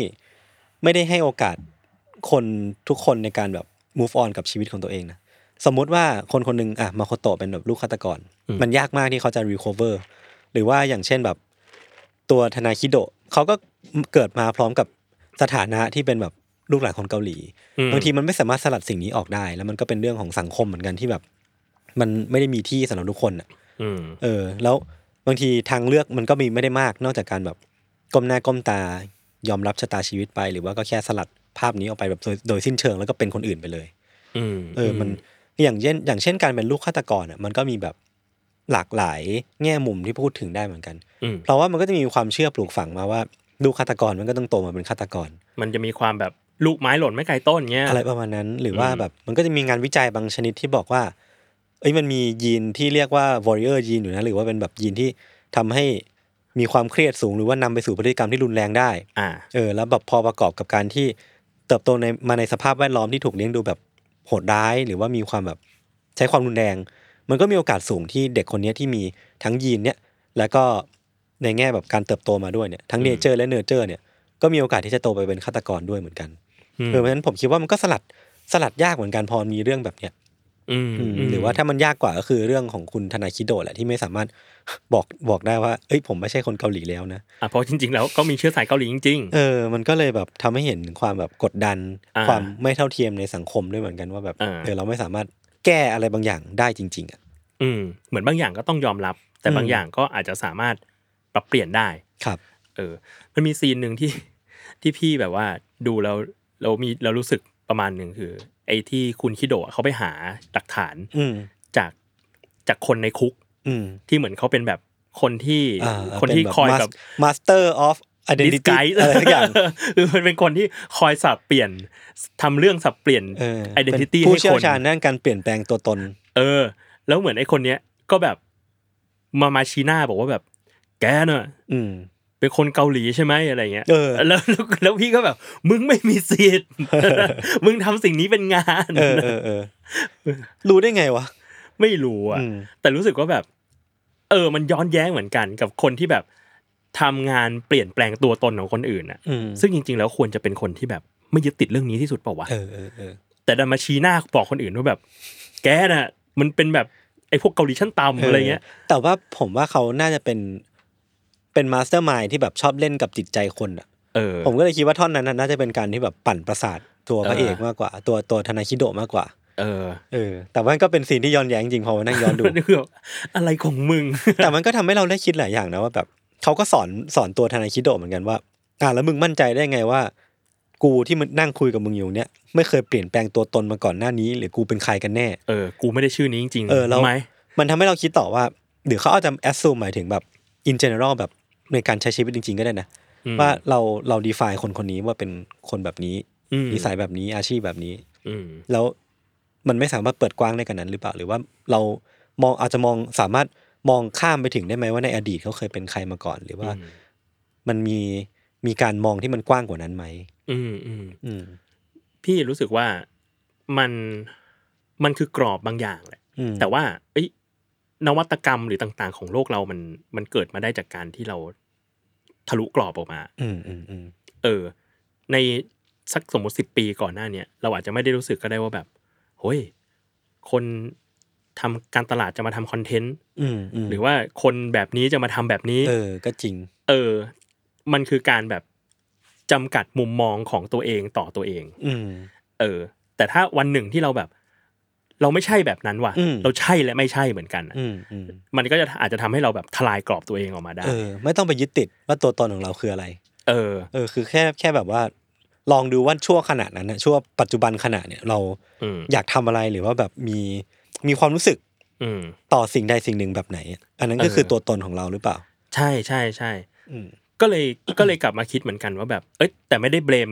ไม่ได้ให้โอกาสคนทุกคนในการแบบ move on กับชีวิตของตัวเองนะ สมมุติว่าคนคนหนึ่งอะมาโคโตะเป็นแบบลูกฆาตกร มันยากมากที่เขาจะ recover หรือว่าอย่างเช่นแบบ ตัวธนาคิโดะเขาก็เกิดมาพร้อมกับสถานะที่เป็นแบบลูกหลานคนเกาหลีอืมบางทีมันไม่สามารถสลัดสิ่งนี้ออกได้ แล้วมันก็เป็นเรื่องของสังคมเหมือนกันที่แบบ มันไม่ได้มีที่สำหรับทุกคนอะอืมเออ แล้วบางทีทางเลือกมันก็มีไม่ได้มาก นอกจากการแบบก้มหน้าก้มตายอมรับชะตาชีวิตไป หรือว่าก็แค่สลัดภาพนี้ออกไปแบบโดยโดยสิ้นเชิงแล้วก็เป็นคนอื่นไปเลยอืมเออ มัน อย่างเช่นอย่างเช่นการเป็นลูกฆาตกรอะมันก็มีแบบหลากหลายแง่มุมที่พูดถึงได้เหมือนกันอืมเพราะว่ามันก็จะมีความเชื่อปลูกฝังมาว่าลูกฆาตกรมันก็ต้องโตมาเป็นฆาตกร มันจะมีความแบบลูกไม้หล่นไม่ไกลต้นเงี้ยอะไรประมาณนั้นหรือว่าอืมแบบมันก็จะมีงานวิจัยบางชนิดที่บอกว่า เอ้ยมันมียีนที่เรียกว่า warrior ยีนอยู่นะหรือว่าเป็นแบบยีนที่ทำให้มีความเครียดสูงหรือว่านำไปสู่พฤติกรรมที่รุนแรงได้อ่าเออแล้วแบบพอประกอบกับการที่เติบโตในมาในสภาพแวดล้อมที่ถูกเลี้ยงดูแบบ โหดร้ายหรือว่ามีความแบบใช้ความรุนแรง มันก็มีโอกาสสูงที่เด็กคนเนี้ยที่มีทั้งยีนเนี่ยแล้วก็ในแง่แบบการเติบโตมาด้วยเนี่ยทั้งเนเจอร์และเนอร์เจอร์เนี่ยก็มีโอกาสที่จะโตไปเป็นฆาตกรด้วยเหมือนกันอืมเออเพราะฉะนั้นผมคิดว่ามันก็สลัดสลัดยากเหมือนกันพอมีเรื่องแบบเนี้ยอืมอืมม หรือว่าถ้ามันยากกว่าก็คือเรื่องของคุณธนาคิโดะแหละที่ไม่สามารถบอกบอกได้ว่า เอ้ยผมไม่ใช่คนเกาหลีแล้วนะอะเพราะจริง ๆ แล้วก็มีเชื้อสายเกาหลีจริงเออมันก็เลยแบบทำให้เห็นถึงความแบบกดดันอ่าความไม่เท่าเทียมในสังคมด้วยเหมือนกันว่าแบบอ่าเออเราไม่สามารถแก้อะไรบางอย่างได้จริง ๆอะๆอืมเหมือนบางอย่างก็ต้องยอมรับ แต่อืมบางอย่างก็อาจจะสามารถปรับเปลี่ยนได้ครับ เออ มันมีซีนหนึ่งที่ที่พี่แบบว่าดูแล้วเรามีเรารู้สึกประมาณหนึ่งคือ ไอ้ที่คุณคิโดะเขาไปหาหลักฐานอืมจากจากคนในคุกอืมที่เหมือนเขาเป็นแบบคนที่อ่าคนที่คอยแบบ master of identity อะไรทุกอย่างคือมันเป็นคนที่คอยสับเปลี่ยนทำเรื่องสับเปลี่ยนเออ identity ให้คนเป็นผู้เชี่ยวชาญด้านการเปลี่ยนแปลงตัวตน เออ แล้วเหมือนไอ้คนเนี้ยก็แบบมามาชี้หน้าบอกว่าแบบแกเนอะอืม เป็นคนเกาหลีใช่ไหมอะไรเงี้ยเออแล้วแล้วแล้วพี่ก็แบบ มึงไม่มีสิทธิ์มึงทำสิ่งนี้เป็นงานเออเออเออรู้ได้ไงวะไม่รู้อะอืมแต่รู้สึกว่าแบบ เออ มันย้อนแย้งเหมือนกันกับคนที่แบบทำงานเปลี่ยนแปลงตัวตนของคนอื่นอะอืมซึ่งจริง ๆ แล้วควรจะเป็นคนที่แบบไม่ยึดติดเรื่องนี้ที่สุดเปล่าวะเออเออเออแต่ดันมาชี้หน้าบอกคนอื่นว่าแบบ แกน่ะ มันเป็นแบบไอ้พวกเกาหลีชั้นต่ำอะไรเงี้ย แต่ว่าผมว่าเขาน่าจะเป็น เป็น mastermindที่แบบชอบเล่นกับจิตใจคนอะเออผมก็เลยคิดว่าท่อนนั้นน่ะน่าจะเป็นการที่แบบปั่นประสาทตัวพระเออเอกมากกว่า ตัวตัวธนาคิโดะมากกว่า เออ เออ แต่ว่าก็เป็นซีนที่ย้อนแย้งจริงพอมานั่งย้อนดูมันคือแบบอะไรของมึง แต่มันก็ทำให้เราได้คิดหลายอย่างนะว่าแบบเขาก็สอนสอนตัวธนาคิโดะเหมือนกันว่า อ่าแล้วมึงมั่นใจได้ไงว่า กูที่มันนั่งคุยกับมึงอยู่เนี่ยไม่เคยเปลี่ยนแปลงตัวตนมาก่อนหน้านี้ หรือกูเป็นใครกันแน่เออกูไม่ได้ชื่อนี้จริงๆเออแล้วไหมมันทำให้เราคิดต่อว่าหรือเขาอาจจะแอสซูมหมายถึงแบบ in general แบบ ในการใช้ชีวิตจริง ๆ ก็ได้นะอืมว่าเราเรา define คนคนนี้ว่าเป็นคนแบบนี้อืมนิสัยแบบนี้อาชีพแบบนี้ อืมแล้วมันไม่สามารถเปิดกว้างได้กันนั้นหรือเปล่า หรือว่าเรามองอาจจะมองสามารถมองข้ามไปถึงได้ไหมว่าในอดีตเขาเคยเป็นใครมาก่อน หรือว่าอืมมันมีมีการมองที่มันกว้างกว่านั้นไหมอืมอืมอืมพี่รู้สึกว่ามันมันคือกรอบบางอย่างแหละอืมแต่ว่า เอ้ย นวัตกรรมหรือต่างๆ ของโลกเรามันมันเกิดมาได้จากการที่เราทะลุกรอบออกมา อืมอืมอืมเออ ในสักสมมติสิบปีก่อนหน้าเนี้ยเราอาจจะไม่ได้รู้สึกก็ได้ว่าแบบเฮ้ยคนทำการตลาดจะมาทำคอนเทนต์อืมอืมหรือว่าคนแบบนี้จะมาทำแบบนี้ เออ ก็จริง เออ มันคือการแบบจำกัดมุมมองของตัวเองต่อตัวเอง อืมเออ แต่ถ้าวันหนึ่งที่เราแบบ เราไม่ใช่แบบนั้นว่ะอืมเราใช่และไม่ใช่เหมือนกันอะอืมอืมมันก็จะอาจจะทำให้เราแบบทลายกรอบตัวเองออกมาได้เออไม่ต้องไปยึดติดว่าตัวตนของเราคืออะไร เออ เออ คือแค่แค่แบบว่า ลองดูว่าชั่วขณะนั้นนะชั่วปัจจุบันขณะเนี่ยเราอืมอยากทำอะไรหรือว่าแบบมีมีความรู้สึกอืมต่อสิ่งใดสิ่งหนึ่งแบบไหน อันนั้นก็เออคือตัวตนของเราหรือเปล่า ใช่ใช่ใช่อืมก็เลยก็เลยกลับมาคิดเหมือนกันว่าแบบ เอ้ยแต่ไม่ได้เบลม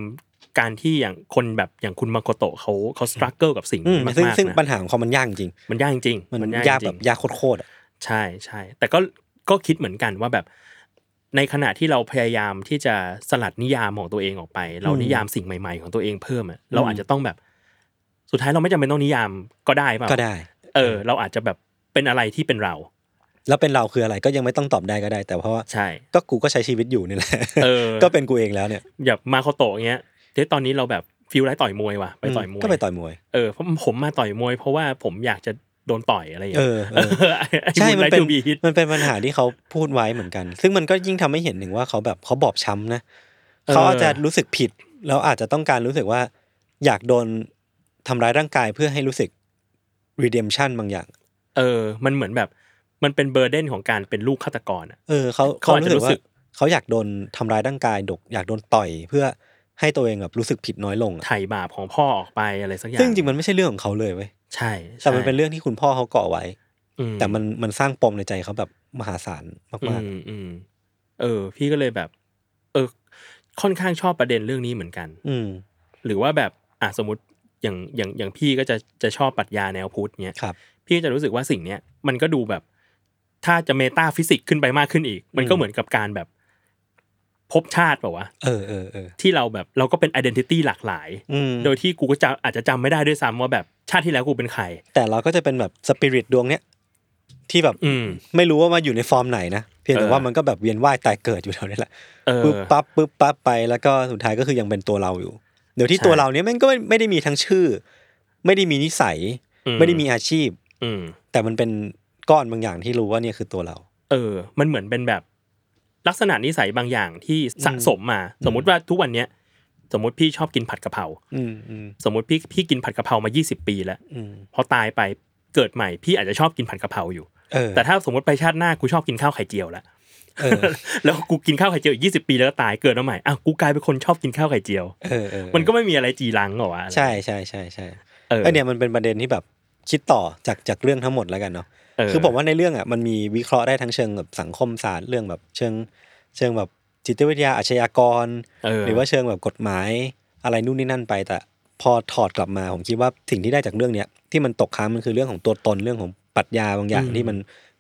การที่อย่างคนแบบอย่างคุณมาโกโตะเขาเขาสครัลเกิลกับสิ่งอืมนี้มากซึ่งๆซึ่งปัญนะหาของเขามันยากจริงมันยากจริงมันยากยากจริงแบบยากโคตรๆอะใช่ใช่แต่ก็ก็คิดเหมือนกันว่าแบบในขณะที่เราพยายามที่จะสลัดนิยามของตัวเองออกไป เรานิยามสิ่งใหม่ๆของตัวเองเพิ่มอะเราอาจจะต้องแบบ สุดท้ายเราไม่จำเป็นต้องนิยามก็ได้เปล่าก็ได้ เออ เราอาจจะแบบเป็นอะไรที่เป็นเรา แล้วเป็นเราคืออะไรก็ยังไม่ต้องตอบได้ก็ได้ แต่เพราะว่าใช่ก็กูก็ใช้ชีวิตอยู่นี่แหละเออก็เป็นกูเองแล้วเนี่ยแบบมาโคโตะเงี้ย เดี๋ยวตอนนี้เราแบบ feel like ต่อยมวยว่ะไปต่อยมวยก็ไปต่อยมวยเออเพราะผมมาต่อยมวย เพราะว่าผมอยากจะโดนต่อยอะไรอย่างเอเงี้ยอเออใช่ไอ้ monolog เป็น to be hit มันเป็นปัญหาที่เขาพูดไว้เหมือนกัน ซึ่งมันก็ยิ่งทำให้เห็นถึงว่าเขาแบบเขาบอบช้ำนะเออเขาอาจจะรู้สึกผิด แล้วอาจจะต้องการรู้สึกว่า อยากโดนทำร้ายร่างกายเพื่อให้รู้สึก redemption บางอย่าง เออ มันเหมือนแบบมันเป็นเบอร์เดนของการเป็นลูกฆาตกรอะเออเขาเขาเขาอาจจะรู้สึกรู้สึว่ากเขาอยากโดนทำร้ายร่างกายดกอยากโดนต่อยเพื่อ ให้ตัวเองแบบรู้สึกผิดน้อยลงอะไถ่บาปของพ่อออกไปอะไรสักอย่างซึ่งจริงๆมันไม่ใช่เรื่องของเขาเลยเว้ยใช่แต่มันใช่เป็นเรื่องที่คุณพ่อเขาก่อไว้ อืแต่มันมันสร้างปมในใจเขาแบบมหาศาลอืมากมอืมเออ พี่ก็เลยแบบ เออ ค่อนข้างชอบประเด็นเรื่องนี้เหมือนกัน ๆ อืมหรือว่าแบบอะสมมติอย่างอย่างอย่างพี่ก็จะจะชอบปรัชญาแนวพุทธเนี้ย ครับ พี่ก็จะรู้สึกว่าสิ่งเนี้ยมันก็ดูแบบ ถ้าจะ metaphysics ขึ้นไปมากขึ้นอีก มันก็อืมเหมือนกับการแบบ ภพชาติเปล่าวะเออเออเออที่เราแบบเราก็เป็น identity หลากหลายอืมโดยที่กูก็จะอาจจะจำไม่ได้ด้วยซ้ำว่าแบบชาติที่แล้วกูเป็นใคร แต่เราก็จะเป็นแบบสปิริตดวงเนี้ยที่แบบอืมไม่รู้ว่ามาอยู่ในฟอร์มไหนนะเพียงแต่เออว่ามันก็แบบเวียนว่ายตายเกิดอยู่แถวนี้แหละเออปึ๊บปั๊บปึ๊บปั๊บไปแล้วก็สุดท้ายก็คือยังเป็นตัวเราอยู่เดี๋ยวที่ใช่ตัวเราเนี้ยแม่งก็ไม่ไม่ได้มีทั้งชื่อ ไม่ได้มีนิสัยอืมไม่ได้มีอาชีพ อืมแต่มันเป็นก้อนบางอย่างที่รู้ว่าเนี่ยคือตัวเรา เออ มันเหมือนเป็นแบบ ลักษณะนิสัยบางอย่างที่สะสมมา สมมุติว่าทุกวันเนี้ยสมมติพี่ชอบกินผัดกะเพราอืมอืมสมมติพี่พี่กินผัดกะเพรามา 20 ปีแล้วอืมพอตายไปเกิดใหม่พี่อาจจะชอบกินผัดกะเพราอยู่เออแต่ถ้าสมมติไปชาติหน้ากูชอบกินข้าวไข่เจียวแล้วเออแล้วกูกินข้าวไข่เจียวอีกยี่สิบปีแล้วก็ตายเกิดมาใหม่อ้าวกูกลายเป็นคนชอบกินข้าวไข่เจียวเออเออมันก็ไม่มีอะไรจีรังหรอวะใช่ใช่ใช่ใช่เออไอเนี่ยมันเป็นประเด็นที่แบบ คิดต่อจากจากเรื่องทั้งหมดแล้วกันเนาะเออคือผมว่าในเรื่องอะมันมีวิเคราะห์ได้ทั้งเชิงแบบสังคมศาสตร์เรื่องแบบเชิงเชิงแบบจิตวิทยาอาชญากรเออหรือว่าเชิงแบบกฎหมาย อะไรนู่นนี่นั่นไป แต่พอถอดกลับมาผมคิดว่าสิ่งที่ได้จากเรื่องเนี้ยที่มันตกค้างมันคือเรื่องของตัวตนเรื่องของปรัชญาบางอย่างที่มัน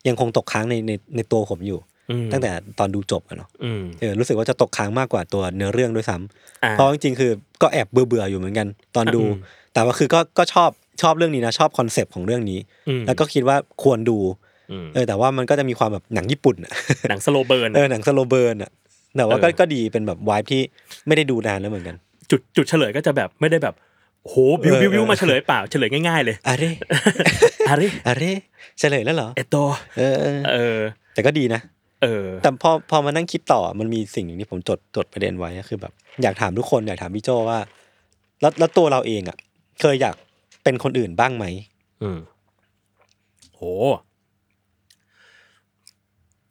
ยังคงตกค้างในในในตัวผมอยู่อืมตั้งแต่ตอนดูจบอะเนาะอืมเออรู้สึกว่าจะตกค้างมากกว่าตัวเนื้อเรื่องด้วยซ้ำอ่าเพราะจริงๆคือก็แอบเบื่อเบื่อๆอยู่เหมือนกัน ตอนดูอืมแต่ว่าคือก็ก็ชอบ ชอบเรื่องนี้นะชอบ concept ของเรื่องนี้อืมแล้วก็คิดว่าควรดูอืมเออแต่ว่ามันก็จะมีความแบบหนังญี่ปุ่นอะหนัง slow burn เออหนัง slow burn อะแต่ว่าก็เออก็ดีเป็นแบบวายที่ไม่ได้ดูนานแล้วเหมือนกัน จุดจุดเฉลยก็จะแบบไม่ได้แบบโหบิวบิวบิวเออมาเฉลยเปล่าเฉลยง่ายๆเลยอะเรอะไรอะเรเฉลยแล้วเหรอเอโตเออเออเออ แต่ก็ดีนะเออ แต่พอพอมานั่งคิดต่อมันมีสิ่งหนึ่งที่ผมจดจดประเด็นไว้ก็คือแบบ อยากถามทุกคนอยากถามพี่โจว่า แล้วแล้วตัวเราเองอะ เคยอยาก เป็นคนอื่นบ้างไหมอืมโห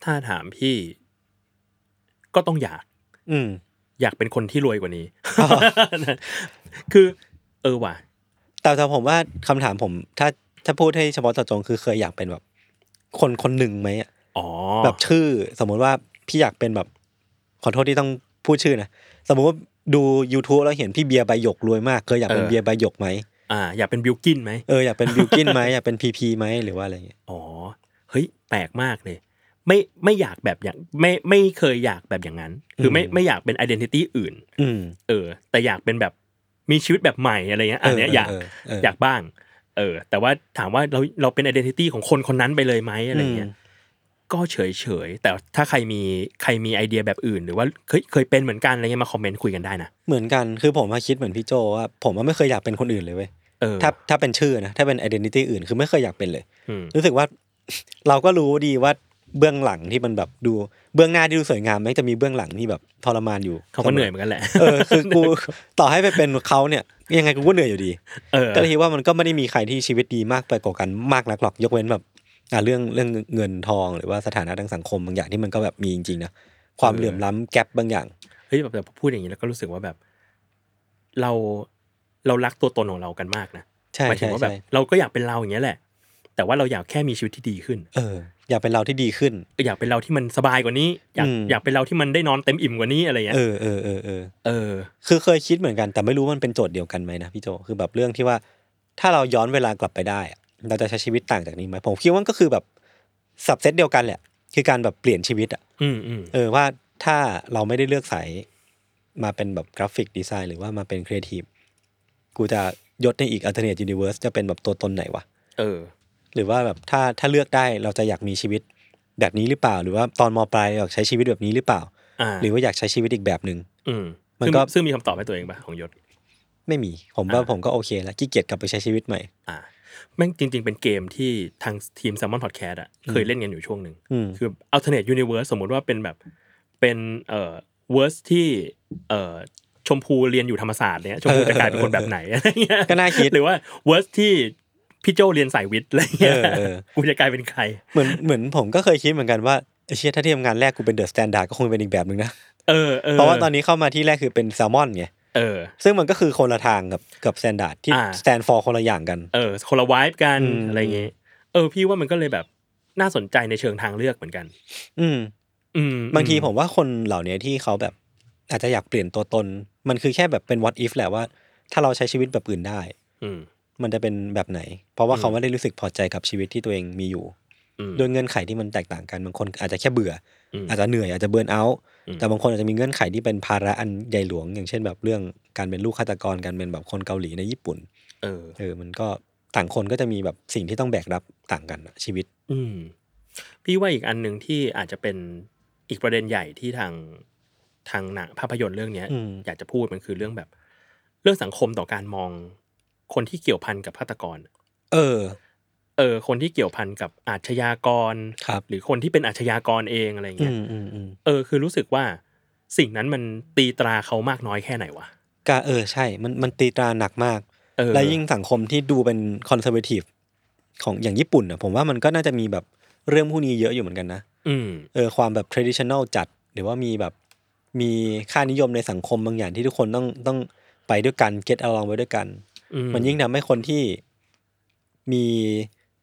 ถ้าถามพี่ ก็ต้องอยาก อืม อยากเป็นคนที่รวยกว่านี้อ๋อคือ เออว่ะ แต่แต่ผมว่าคำถามผม ถ้าถ้าพูดให้เฉพาะเจาะจงคือเคยอยากเป็นแบบ คนคนหนึ่งไหมอะอ๋อ แบบชื่อ สมมุติว่าพี่อยากเป็นแบบ ขอโทษที่ต้องพูดชื่อนะ สมมุติว่าดู YouTube แล้วเห็นพี่เบียร์ใบหยกรวยมาก เคยอยากเป็นเออเบียร์ใบหยกไหม อ่าอยากเป็นบิวกิ้นไหมเอออยากเป็นบิวกิ้นไหมอยากเป็นพีพีไหมหรือว่าอะไรเงี้ยอ๋อเฮ้ยแปลกมากเลย ไม่ไม่อยากแบบอย่างไม่ไม่เคยอยากแบบอย่างนั้น คือไม่อืมไม่อยากเป็น identity อื่นอืมเออ แต่อยากเป็นแบบมีชีวิตแบบใหม่อะไรเงี้ยอันเนี้ยอยากเออเอออยากบ้าง เออ แต่ว่าถามว่าเราเราเป็น identity ของคนคนนั้นไปเลยไหมอะไรเงี้ยก็เฉยเฉยๆแต่ถ้าใครมีใครมีไอเดียแบบอื่น หรือว่าเคยเคยเป็นเหมือนกันอะไรเงี้ยมาคอมเมนต์คุยกันได้นะเหมือนกันคือผมมาคิดเหมือนพี่โจว่าผมว่าไม่เคยอยากเป็นคนอื่นเลยเว้ยเออ ถ้าถ้าเป็นชื่อนะถ้าเป็น identity อื่นคือไม่เคยอยากเป็นเลยอืมรู้สึกว่า เราก็รู้ดีว่าเบื้องหลังที่มันแบบดูเบื้องหน้าที่ดูสวยงามแม้จะมีเบื้องหลังที่แบบทรมานอยู่เขาก็เหนื่อยเหมือนกันแหละเออคือกูต่อให้ไปเป็นเขาเนี่ยยังไงกูก็เหนื่อยอยู่ดีเออก็เลยคิดว่ามันก็ไม่ได้มีใครที่ชีวิตดีมากไปกว่ากันมากนักหรอกยกเว้นแบบอ่าเรื่องเรื่องเงินทองหรือว่าสถานะทางสังคมบางอย่างที่มันก็แบบมีจริงๆนะความเออเหลื่อมล้ำแกลบบางอย่างเฮ้ยแบบแต่พอพูดอย่างนี้แล้วก็รู้สึกว่าแบบ เรา เรารักตัวตนของเรากันมากนะใช่หมายถึงใช่ว่าแบบใช่เราก็อยากเป็นเราอย่างเงี้ยแหละ แต่ว่าเราอยากแค่มีชีวิตที่ดีขึ้น เออ อยากเป็นเราที่ดีขึ้น อยากเป็นเราที่มันสบายกว่านี้ อยากอืมอยากเป็นเราที่มันได้นอนเต็มอิ่มกว่านี้อะไรเงี้ยเออเออเออเออเออ คือเคยคิดเหมือนกันแต่ไม่รู้มันเป็นโจทย์เดียวกันไหมนะพี่โจคือแบบเรื่องที่ว่า ถ้าเราย้อนเวลากลับไปได้อะเราจะใช้ชีวิตต่างจากนี้ไหมผมคิดว่ามันก็คือแบบ subset เดียวกันแหละ คือการแบบเปลี่ยนชีวิตอะอืมอืมเออว่าถ้าเราไม่ได้เลือกสายมาเป็นแบบ graphic design หรือว่ามาเป็นครีเอทีฟ กูจะยศในอีก alternate universe จะเป็นแบบตัวตนไหนวะเออ หรือว่าแบบถ้าถ้าเลือกได้เราจะอยากมีชีวิตแบบนี้หรือเปล่า หรือว่าตอนมปลายอยากใช้ชีวิตแบบนี้หรือเปล่าอ่าหรือว่าอยากใช้ชีวิตอีกแบบหนึ่งอืมมันซึ่งก็ซึ่งมีคำตอบให้ตัวเองปะของยศ ไม่มี ผมว่าอ่าผมก็โอเคแล้วขี้เกียจกลับไปใช้ชีวิตใหม่ อ่าแม่งจริง ๆ เป็นเกมที่ทางทีม s ซ l m o n Podcast อะเคยเล่นกันอยู่ช่วงหนึ่งอืมคือ alternate universe สมมุติว่าเป็นแบบเป็นเอ่อ verse ที่เอ่อ ชมพูเรียนอยู่ธรรมศาสตร์เนี่ยชมพูจะกลายเป็นคนแบบไหนอะไรเงี้ยก็น่าคิดหรือว่า verse ที่พี่โจเรียนสายวิทย์อะไรเงี้ยเออเออกูจะกลายเป็นใคร เหมือนเหมือนผมก็เคยคิดเหมือนกันว่าไอ้เชี่ยถ้าที่ทำงานแรกกูเป็น The Standard ก็คงเป็นอีกแบบหนึ่งนะเออเออเพราะว่าตอนนี้เข้ามาที่แรกคือเป็นแซลมอนไงเออ ซึ่งมันก็คือคนละทางกับกับสแตนดาร์ดที่อ่าสแตนฟอร์คนละอย่างกันเออคนละวายกันอืมอะไรเงี้ยเออ พี่ว่ามันก็เลยแบบน่าสนใจในเชิงทางเลือกเหมือนกัน อืม อืม บางทีผมว่าคนเหล่านี้ที่เขาแบบ อาจจะอยากเปลี่ยนตัวตน มันคือแค่แบบเป็น what if แหละว่า ถ้าเราใช้ชีวิตแบบอื่นได้ อืมมันจะเป็นแบบไหน เพราะว่าอืมเขาไม่ได้รู้สึกพอใจกับชีวิตที่ตัวเองมีอยู่อืมด้วยเงื่อนไขที่มันแตกต่างกันบางคนอาจจะแค่เบื่ออมอาจจะเหนื่อยอาจจะเบิร์นเอาท์อืมแต่บางคนอาจจะมีเงื่อนไขที่เป็นภาระอันใหญ่หลวง อย่างเช่นแบบเรื่องการเป็นลูกฆาตกรการเป็นแบบคนเกาหลีในญี่ปุ่น เออ เออ มันก็ต่างคนก็จะมีแบบสิ่งที่ต้องแบกรับต่างกันอะชีวิต อืมพี่ว่าอีกอันหนึ่งที่อาจจะเป็นอีกประเด็นใหญ่ที่ทาง ทางหนังภาพยนตร์เรื่องเนี้ยอืมอยากจะพูดมันคือเรื่องแบบ เรื่องสังคมต่อการมอง คนที่เกี่ยวพันกับฆาตกร เออ เออ คนที่เกี่ยวพันกับอาชญากรครับหรือคนที่เป็นอาชญากรเองอะไรอืเงี้ยมอืมอืมเออ คือรู้สึกว่าสิ่งนั้นมันตีตราเขามากน้อยแค่ไหนวะกาเออใช่ มันมันตีตราหนักมากเออและยิ่งสังคมที่ดูเป็นคอนเซอร์เวทีฟของอย่างญี่ปุ่นอะผมว่ามันก็น่าจะมีแบบเรื่องพวกนี้เยอะอยู่เหมือนกันนะอืมเออความแบบ traditional จัด หรือว่ามีแบบ มีค่านิยมในสังคมบางอย่างที่ทุกคนต้องต้องไปด้วยกัน get along ไปด้วยกันอืมันยิ่งทำให้คนที่มี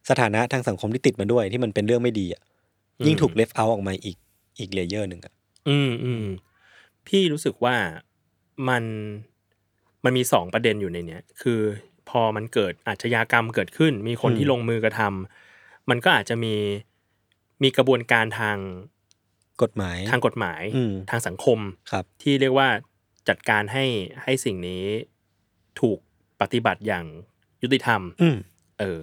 สถานะทางสังคมที่ติดมาด้วย ที่มันเป็นเรื่องไม่ดีอะยิ่งถูก left out ออกมาอีกอีก layer หนึ่งอะอืมอืมพี่รู้สึกว่ามันมันมีสองประเด็นอยู่ในเนี้ยคือพอมันเกิดอาชญากรรมเกิดขึ้น มีคนอืมที่ลงมือกระทำมันก็อาจจะมีมีกระบวนการทาง กฎหมายทางกฎหมายอืมทางสังคมครับ ที่เรียกว่าจัดการให้ให้สิ่งนี้ถูกปฏิบัติอย่างยุติธรรมอืมเออ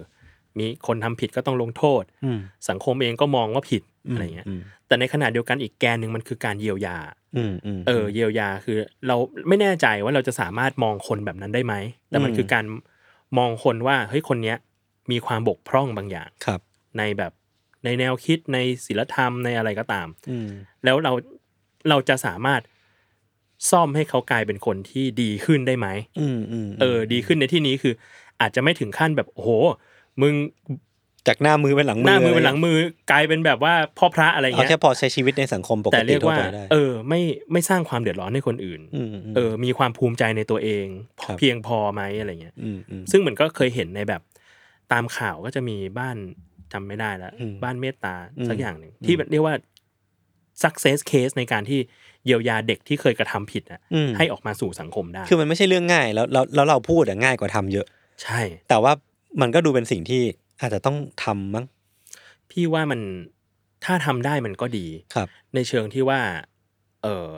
มีคนทำผิดก็ต้องลงโทษอืมสังคมเองก็มองว่าผิดอะไรเงี้ยอืมแต่ในขณะเดียวกันอีกแกนหนึ่งมันคือการเยียวยาอืมอืมเออ เยียวยาคือ เราไม่แน่ใจว่าเราจะสามารถมองคนแบบนั้นได้ไหมแต่มันอืมคือการมองคนว่าเฮ้ยคนเนี้ยมีความบกพร่องบางอย่างครับ ในแบบ ในแนวคิดในศิลธรรมในอะไรก็ตามอืมแล้วเราเราจะสามารถซ่อมให้เขากลายเป็นคนที่ดีขึ้นได้ไหมอืมอืมเออ ดีขึ้นในที่นี้คือ อาจจะไม่ถึงขั้นแบบโอ้โห มึงจากหน้ามือเป็นหลังมือหน้ามือเป็นะหลังมือกลายเป็นแบบว่าพ่อพระอะไรเอาเงี้ยแค่พอใช้ชีวิตในสังคมปกแต่ติเรียกทั่วว่าไปได้เออ ไม่ไม่สร้างความเดือดร้อนให้คนอื่นอืมมเออ มีความภูมิใจในตัวเองครับเพียงพอไหมอะไรเงี้ยอืมอืมซึ่งมันก็เคยเห็นในแบบตามข่าวก็จะมีบ้าน จำไม่ได้แล้วอืมบ้านเมตตาอืมสักอย่างหนึ่งที่เรียกว่า success case ในการที่เยียวยาเด็กที่เคยกระทำผิดอะอืมให้ออกมาสู่สังคมได้ คือมันไม่ใช่เรื่องง่าย แล้วแล้วแล้วเราพูดอะง่ายกว่าทำเยอะ ใช่ แต่ว่ามันก็ดูเป็นสิ่งที่อาจจะต้องทำมั้งพี่ว่ามันถ้าทำได้มันก็ดีครับ ในเชิงที่ว่า เออ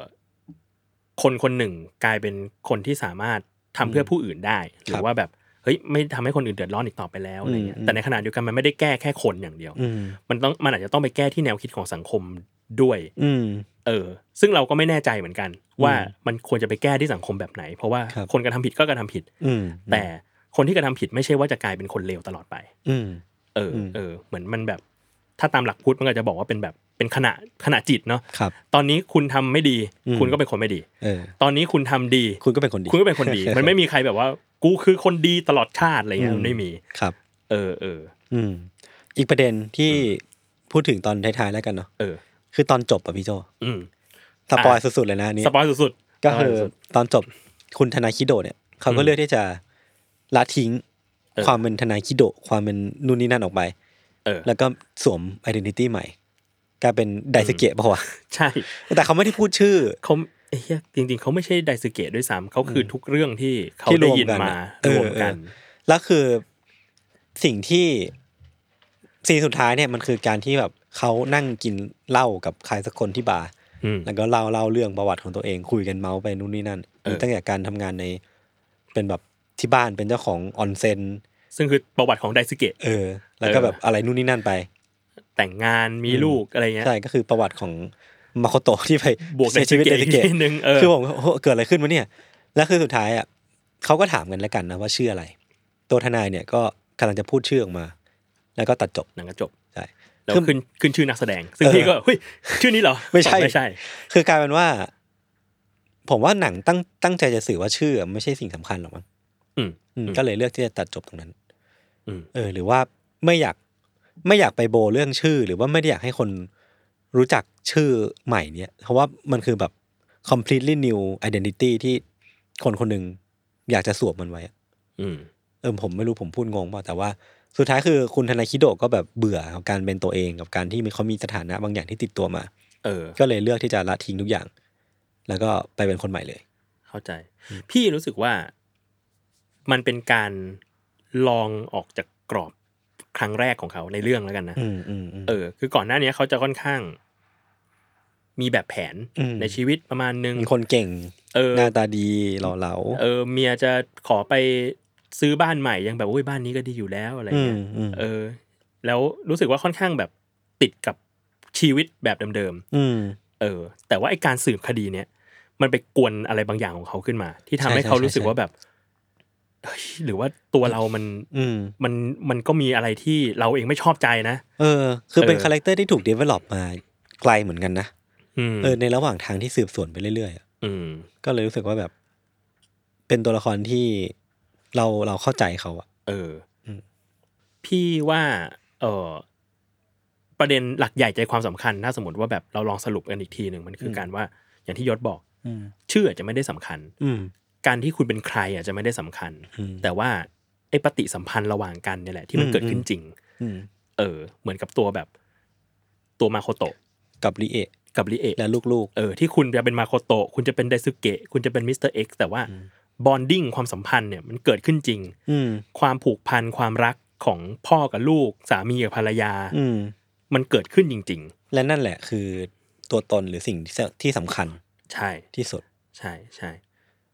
คนคนหนึ่งกลายเป็นคนที่สามารถทำเพื่อผู้อื่นได้ หรือว่าแบบ เฮ้ยไม่ทำให้คนอื่นเดือดร้อนอีกต่อไปแล้วอะไรเงี้ยอืมแต่ในขณะเดียวกันมันไม่ได้แก้แค่คนอย่างเดียวอืมมันต้องมันอาจจะต้องไปแก้ที่แนวคิดของสังคมด้วยอืมเออ ซึ่งเราก็ไม่แน่ใจเหมือนกัน ว่าอืมมันควรจะไปแก้ที่สังคมแบบไหน เพราะว่าครับคนกระทำผิดก็กระทำผิดอืมแต่คนที่กระทำผิดไม่ใช่ว่าจะกลายเป็นคนเลวตลอดไปอืมเอออมเออ เหมือนมันแบบ ถ้าตามหลักพุทธมันก็จะบอกว่าเป็นแบบเป็นขณะขณะจิตเนาะครับตอนนี้คุณทำไม่ดีอืมคุณก็เป็นคนไม่ดีเออตอนนี้คุณทำดี คุณก็เป็นคนดี คุณก็เป็นคนดี มันไม่มีใครแบบว่า กูคือคนดีตลอดชาติอะไรเงี้ยอืมมันไม่มีครับ เออเอออืม อีกประเด็นที่พูดถึงตอนท้ายๆแล้วกันเนาะเออ คือตอนจบอะพี่โจอืมสปอยสุดๆเลยนะอันนี้สปอยสุดๆก็คือสปยสุดตอนจบคุณธนาคิโดะเนี่ย เขาก็อืมเลือกที่จะละทิ้งเออความเป็นธนาคิโดะความเป็นนู่นนี่นั่นออกไปๆเออแล้วก็สวม identity ใหม่กลายเป็นไดสเกะป่าวะใช่ แต่เขาไม่ได้พูดชื่อเขา เอ้ยจริง ๆเขาไม่ใช่ไดซึเกะด้วยซ้ำเขาคือทุกเรื่องที่เขาที่รได้วมยินกันมาอะเออรวมกันเออแล้วคือสิ่งที่ซีนสุดท้ายเนี่ยมันคือการที่แบบเขานั่งกินเหล้ากับใครสักคนที่บาร์อืมแล้วก็เล่าเล่าเรื่องประวัติของตัวเองคุยกันเมาส์ไปนู่นนี่นั่นเออตั้งแต่การทำงานในเป็นแบบที่บ้านเป็นเจ้าของออนเซ็นซึ่งคือประวัติของไดซึเกะเออ แล้วก็เออแบบอะไรนู่นนี่นั่นไป แต่งงานมีลูกอะไรเงี้ยใช่ก็คือประวัติของ มาโคโตะที่ไปบวกเสียชีวิตไดในซึสเกะเกะนิดนึงเออคือผมโอ้โหเกิดอะไรขึ้นวะเนี่ย แล้วคือสุดท้ายอะเขาก็ถามกันแล้วกันนะว่าชื่ออะไร ตัวทนายเนี่ยก็กำลังจะพูดชื่อออกมา แล้วก็ตัดจบหนังก็จบใช่แล้วคือขึ้นขึ้นชื่อนักแสดง ซึ่งเออพี่ก็เฮ้ยชื่อนี้เหรอไม่ใช่ไม่ใช่ คือกลายเป็นว่า ผมว่าหนังตั้งตั้งใจจะสื่อว่าชื่ออะไม่ใช่สิ่งสำคัญหรอกมั้งอืมอืมก็เลยเลือกที่จะตัดจบตรงนั้นอืมเออ หรือว่าไม่อยาก ไม่อยากไปโบเรื่องชื่อ หรือว่าไม่ได้อยากให้คน รู้จักชื่อใหม่เนี่ย เพราะว่ามันคือแบบ completely new identity ที่คนคนหนึ่งอยากจะสวมมันไว้อะอืมเออผมไม่รู้ผมพูดงงเปล่าแต่ว่าสุดท้ายคือคุณธนาคิโดะก็แบบเบื่อกับการเป็นตัวเองกับการที่มีเขามีสถานะบางอย่างที่ติดตัวมา เออ ก็เลยเลือกที่จะละทิ้งทุกอย่าง แล้วก็ไปเป็นคนใหม่เลย เข้าใจ พี่รู้สึกว่ามันเป็นการลองออกจากกรอบ ครั้งแรกของเขาในเรื่องแล้วกันนะอืมอืมอืมเออ คือก่อนหน้านี้เขาจะค่อนข้าง มีแบบแผนอืมในชีวิตประมาณนึงมีคนเก่ง เออหน้าตาดีหล่อเหลาเออ เมียจะขอไปซื้อบ้านใหม่ยังแบบโอ้ยบ้านนี้ก็ดีอยู่แล้วอะไรอืเงี้มยอืมเออ แล้วรู้สึกว่าค่อนข้างแบบติดกับชีวิตแบบเดิมอืมๆเออ แต่ว่าไอการสืบคดีเนี่ยมันไปกวนอะไรบางอย่างของเขาขึ้นมา ที่ทำให้ใช่เขาใช่รู้สึกใช่ว่าแบบเฮ้ย หรือว่าตัวเรามันอืมมันมันก็มีอะไรที่เราเองไม่ชอบใจนะ เออ คือเป็นเออคาแรคเตอร์ที่ถูก develop มาไกลเหมือนกันนะอืมเออในระหว่างทางที่สืบสวนไปเรื่อยๆอะอืม ก็เลยรู้สึกว่าแบบ เป็นตัวละครที่เราเราเข้าใจเขาอะเอออมพี่ว่า เออประเด็นหลักใหญ่ใจความสำคัญ ถ้าสมมติว่าแบบเราลองสรุปกันอีกทีหนึ่งมันคืออการว่าอย่างที่ยศบอกอืมชื่ออาจจะไม่ได้สำคัญอืม การที่คุณเป็นใครอาจจะไม่ได้สำคัญอืมแต่ว่าไอ้ปฏิสัมพันธ์ระหว่างกันเนี่ยแหละที่มันอืมเกิดขึ้นจริงอืมเออ เหมือนกับตัวแบบ ตัวมาโคโตะกับริเอะกับริเอะและลูกเออที่คุณจะเป็นมาโคโตะคุณจะเป็นไดซึเกะคุณจะเป็น Mister X แต่ว่าbonding ความสัมพันธ์เนี่ยมันเกิดขึ้นจริงๆอืมความผูกพันความรักของพ่อกับลูก สามีกับภรรยา อืมมันเกิดขึ้นจริงและนั่นแหละคือตัวตนหรือสิ่งที่ที่สำคัญๆใช่ที่สุด ใช่ใช่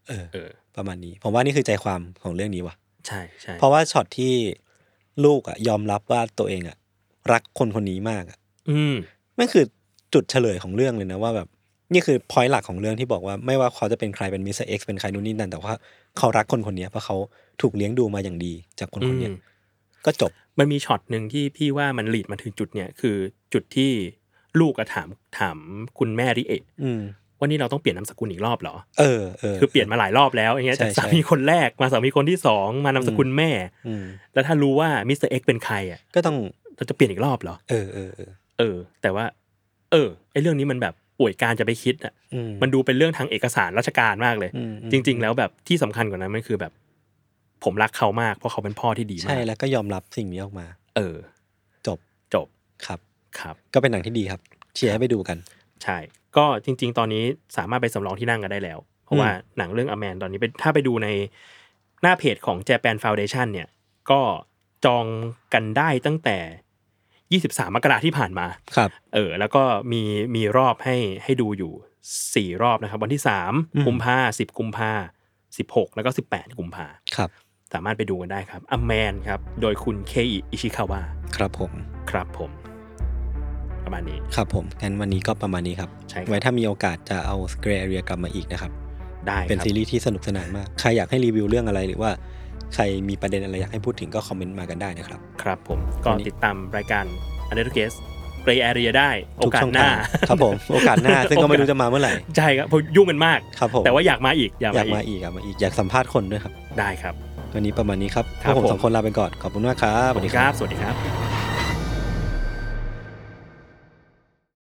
เออเออ ประมาณนี้ ผมว่านี่คือใจความของเรื่องนี้ว่ะ ใช่ใช่เพราะว่าช็อตที่ลูกอะยอมรับว่าตัวเองอะรักคนคนนี้มากอะอืมนั่นคือจุดเฉลยของเรื่องเลยนะว่าแบบ นี่คือ point หลักของเรื่องที่บอกว่าไม่ว่าเขาจะเป็นใครเป็น Mister X เป็นใครนู่นนี่นั่นแต่ว่าเขารักคนคนนี้เพราะเขาถูกเลี้ยงดูมาอย่างดีจากคนคนนี้อืมก็จบมันมีช็อตหนึ่งที่พี่ว่ามัน lead มาถึงจุดเนี่ยคือจุดที่ลูกอะถามถามคุณแม่ริเอะอืม ว่านี่เราต้องเปลี่ยนนามสกุลอีกรอบเหรอ เออเออคือเปลี่ยนมาหลายรอบแล้วอย่างเงี้ยใช่จากใช่สามีคนแรกมาสามีคนที่สองมานามสกุลแม่อืมแล้วถ้ารู้ว่า Mister X เป็นใครอะก็ต้องเราจะเปลี่ยนอีกรอบเหรอ เออเออเออเออแต่ว่า เออไอเรื่องนี้มันแบบป่วยการจะไปคิดอะอืมมันดูเป็นเรื่องทางเอกสารราชการมากเลยอืมอืมจริง ๆ แล้วแบบที่สำคัญกว่านั้นมันคือแบบ ผมรักเขามากเพราะเขาเป็นพ่อที่ดีมาใช่กแล้วก็ยอมรับสิ่งนี้ออกมา เออ จบจบครับครับ ก็เป็นหนังที่ดีครับเชียร์ให้ไปดูกัน ใช่ก็จริง ๆ ตอนนี้สามารถไปสำรองที่นั่งกันได้แล้ว เพราะว่าหนังเรื่องอแมนตอนนี้เป็นถ้าไปดูในหน้าเพจของ Japan Foundation เนี่ย ก็จองกันได้ตั้งแต่ 23 มกราที่ผ่านมาครับเออ แล้วก็มีมีรอบให้ให้ดูอยู่ 4 รอบนะครับ วันที่อืม3กุมภาสิบกุมภาสิบหกแล้วก็ 18 กุมภาครับสามารถไปดูกันได้ครับอแมนครับ โดยคุณเคอิอิชิคาวะครับผม ครับผม ประมาณนี้ ครับผมงั้นวันนี้ก็ประมาณนี้ครับ ใช่ครับ ไว้ถ้ามีโอกาสจะเอาสเกรเรียกลับมาอีกนะครับ ได้เป็นครับซีรีส์ที่สนุกสนานมาก ใครอยากให้รีวิวเรื่องอะไรหรือว่าใครมีประเด็นอะไรอยากให้พูดถึงก็คอมเมนต์มากันได้นะครับ ครับผมก็วันนี้ ติดตามรายการ u n d e r g u e s Gray Area ได้โอทุกกาสช่องหน้า ทางครับผม โอกาสหน้า ซึ่งก็ไม่รู้จะมาเมื่อไหร่ ใช่ครับเพราะยุ่งกันมาก ครับผมแต่ว่าอยากมาอีกอยากอยากมามาอีกอีกอยากมาอีกอยากสัมภาษณ์คนด้วยครับ ได้ครับ วันนี้ประมาณนี้ครับครับพวกผมผม สองคนลาไปก่อน ขอบคุณมากครับ สวัสดีครับ สวัสดีครับ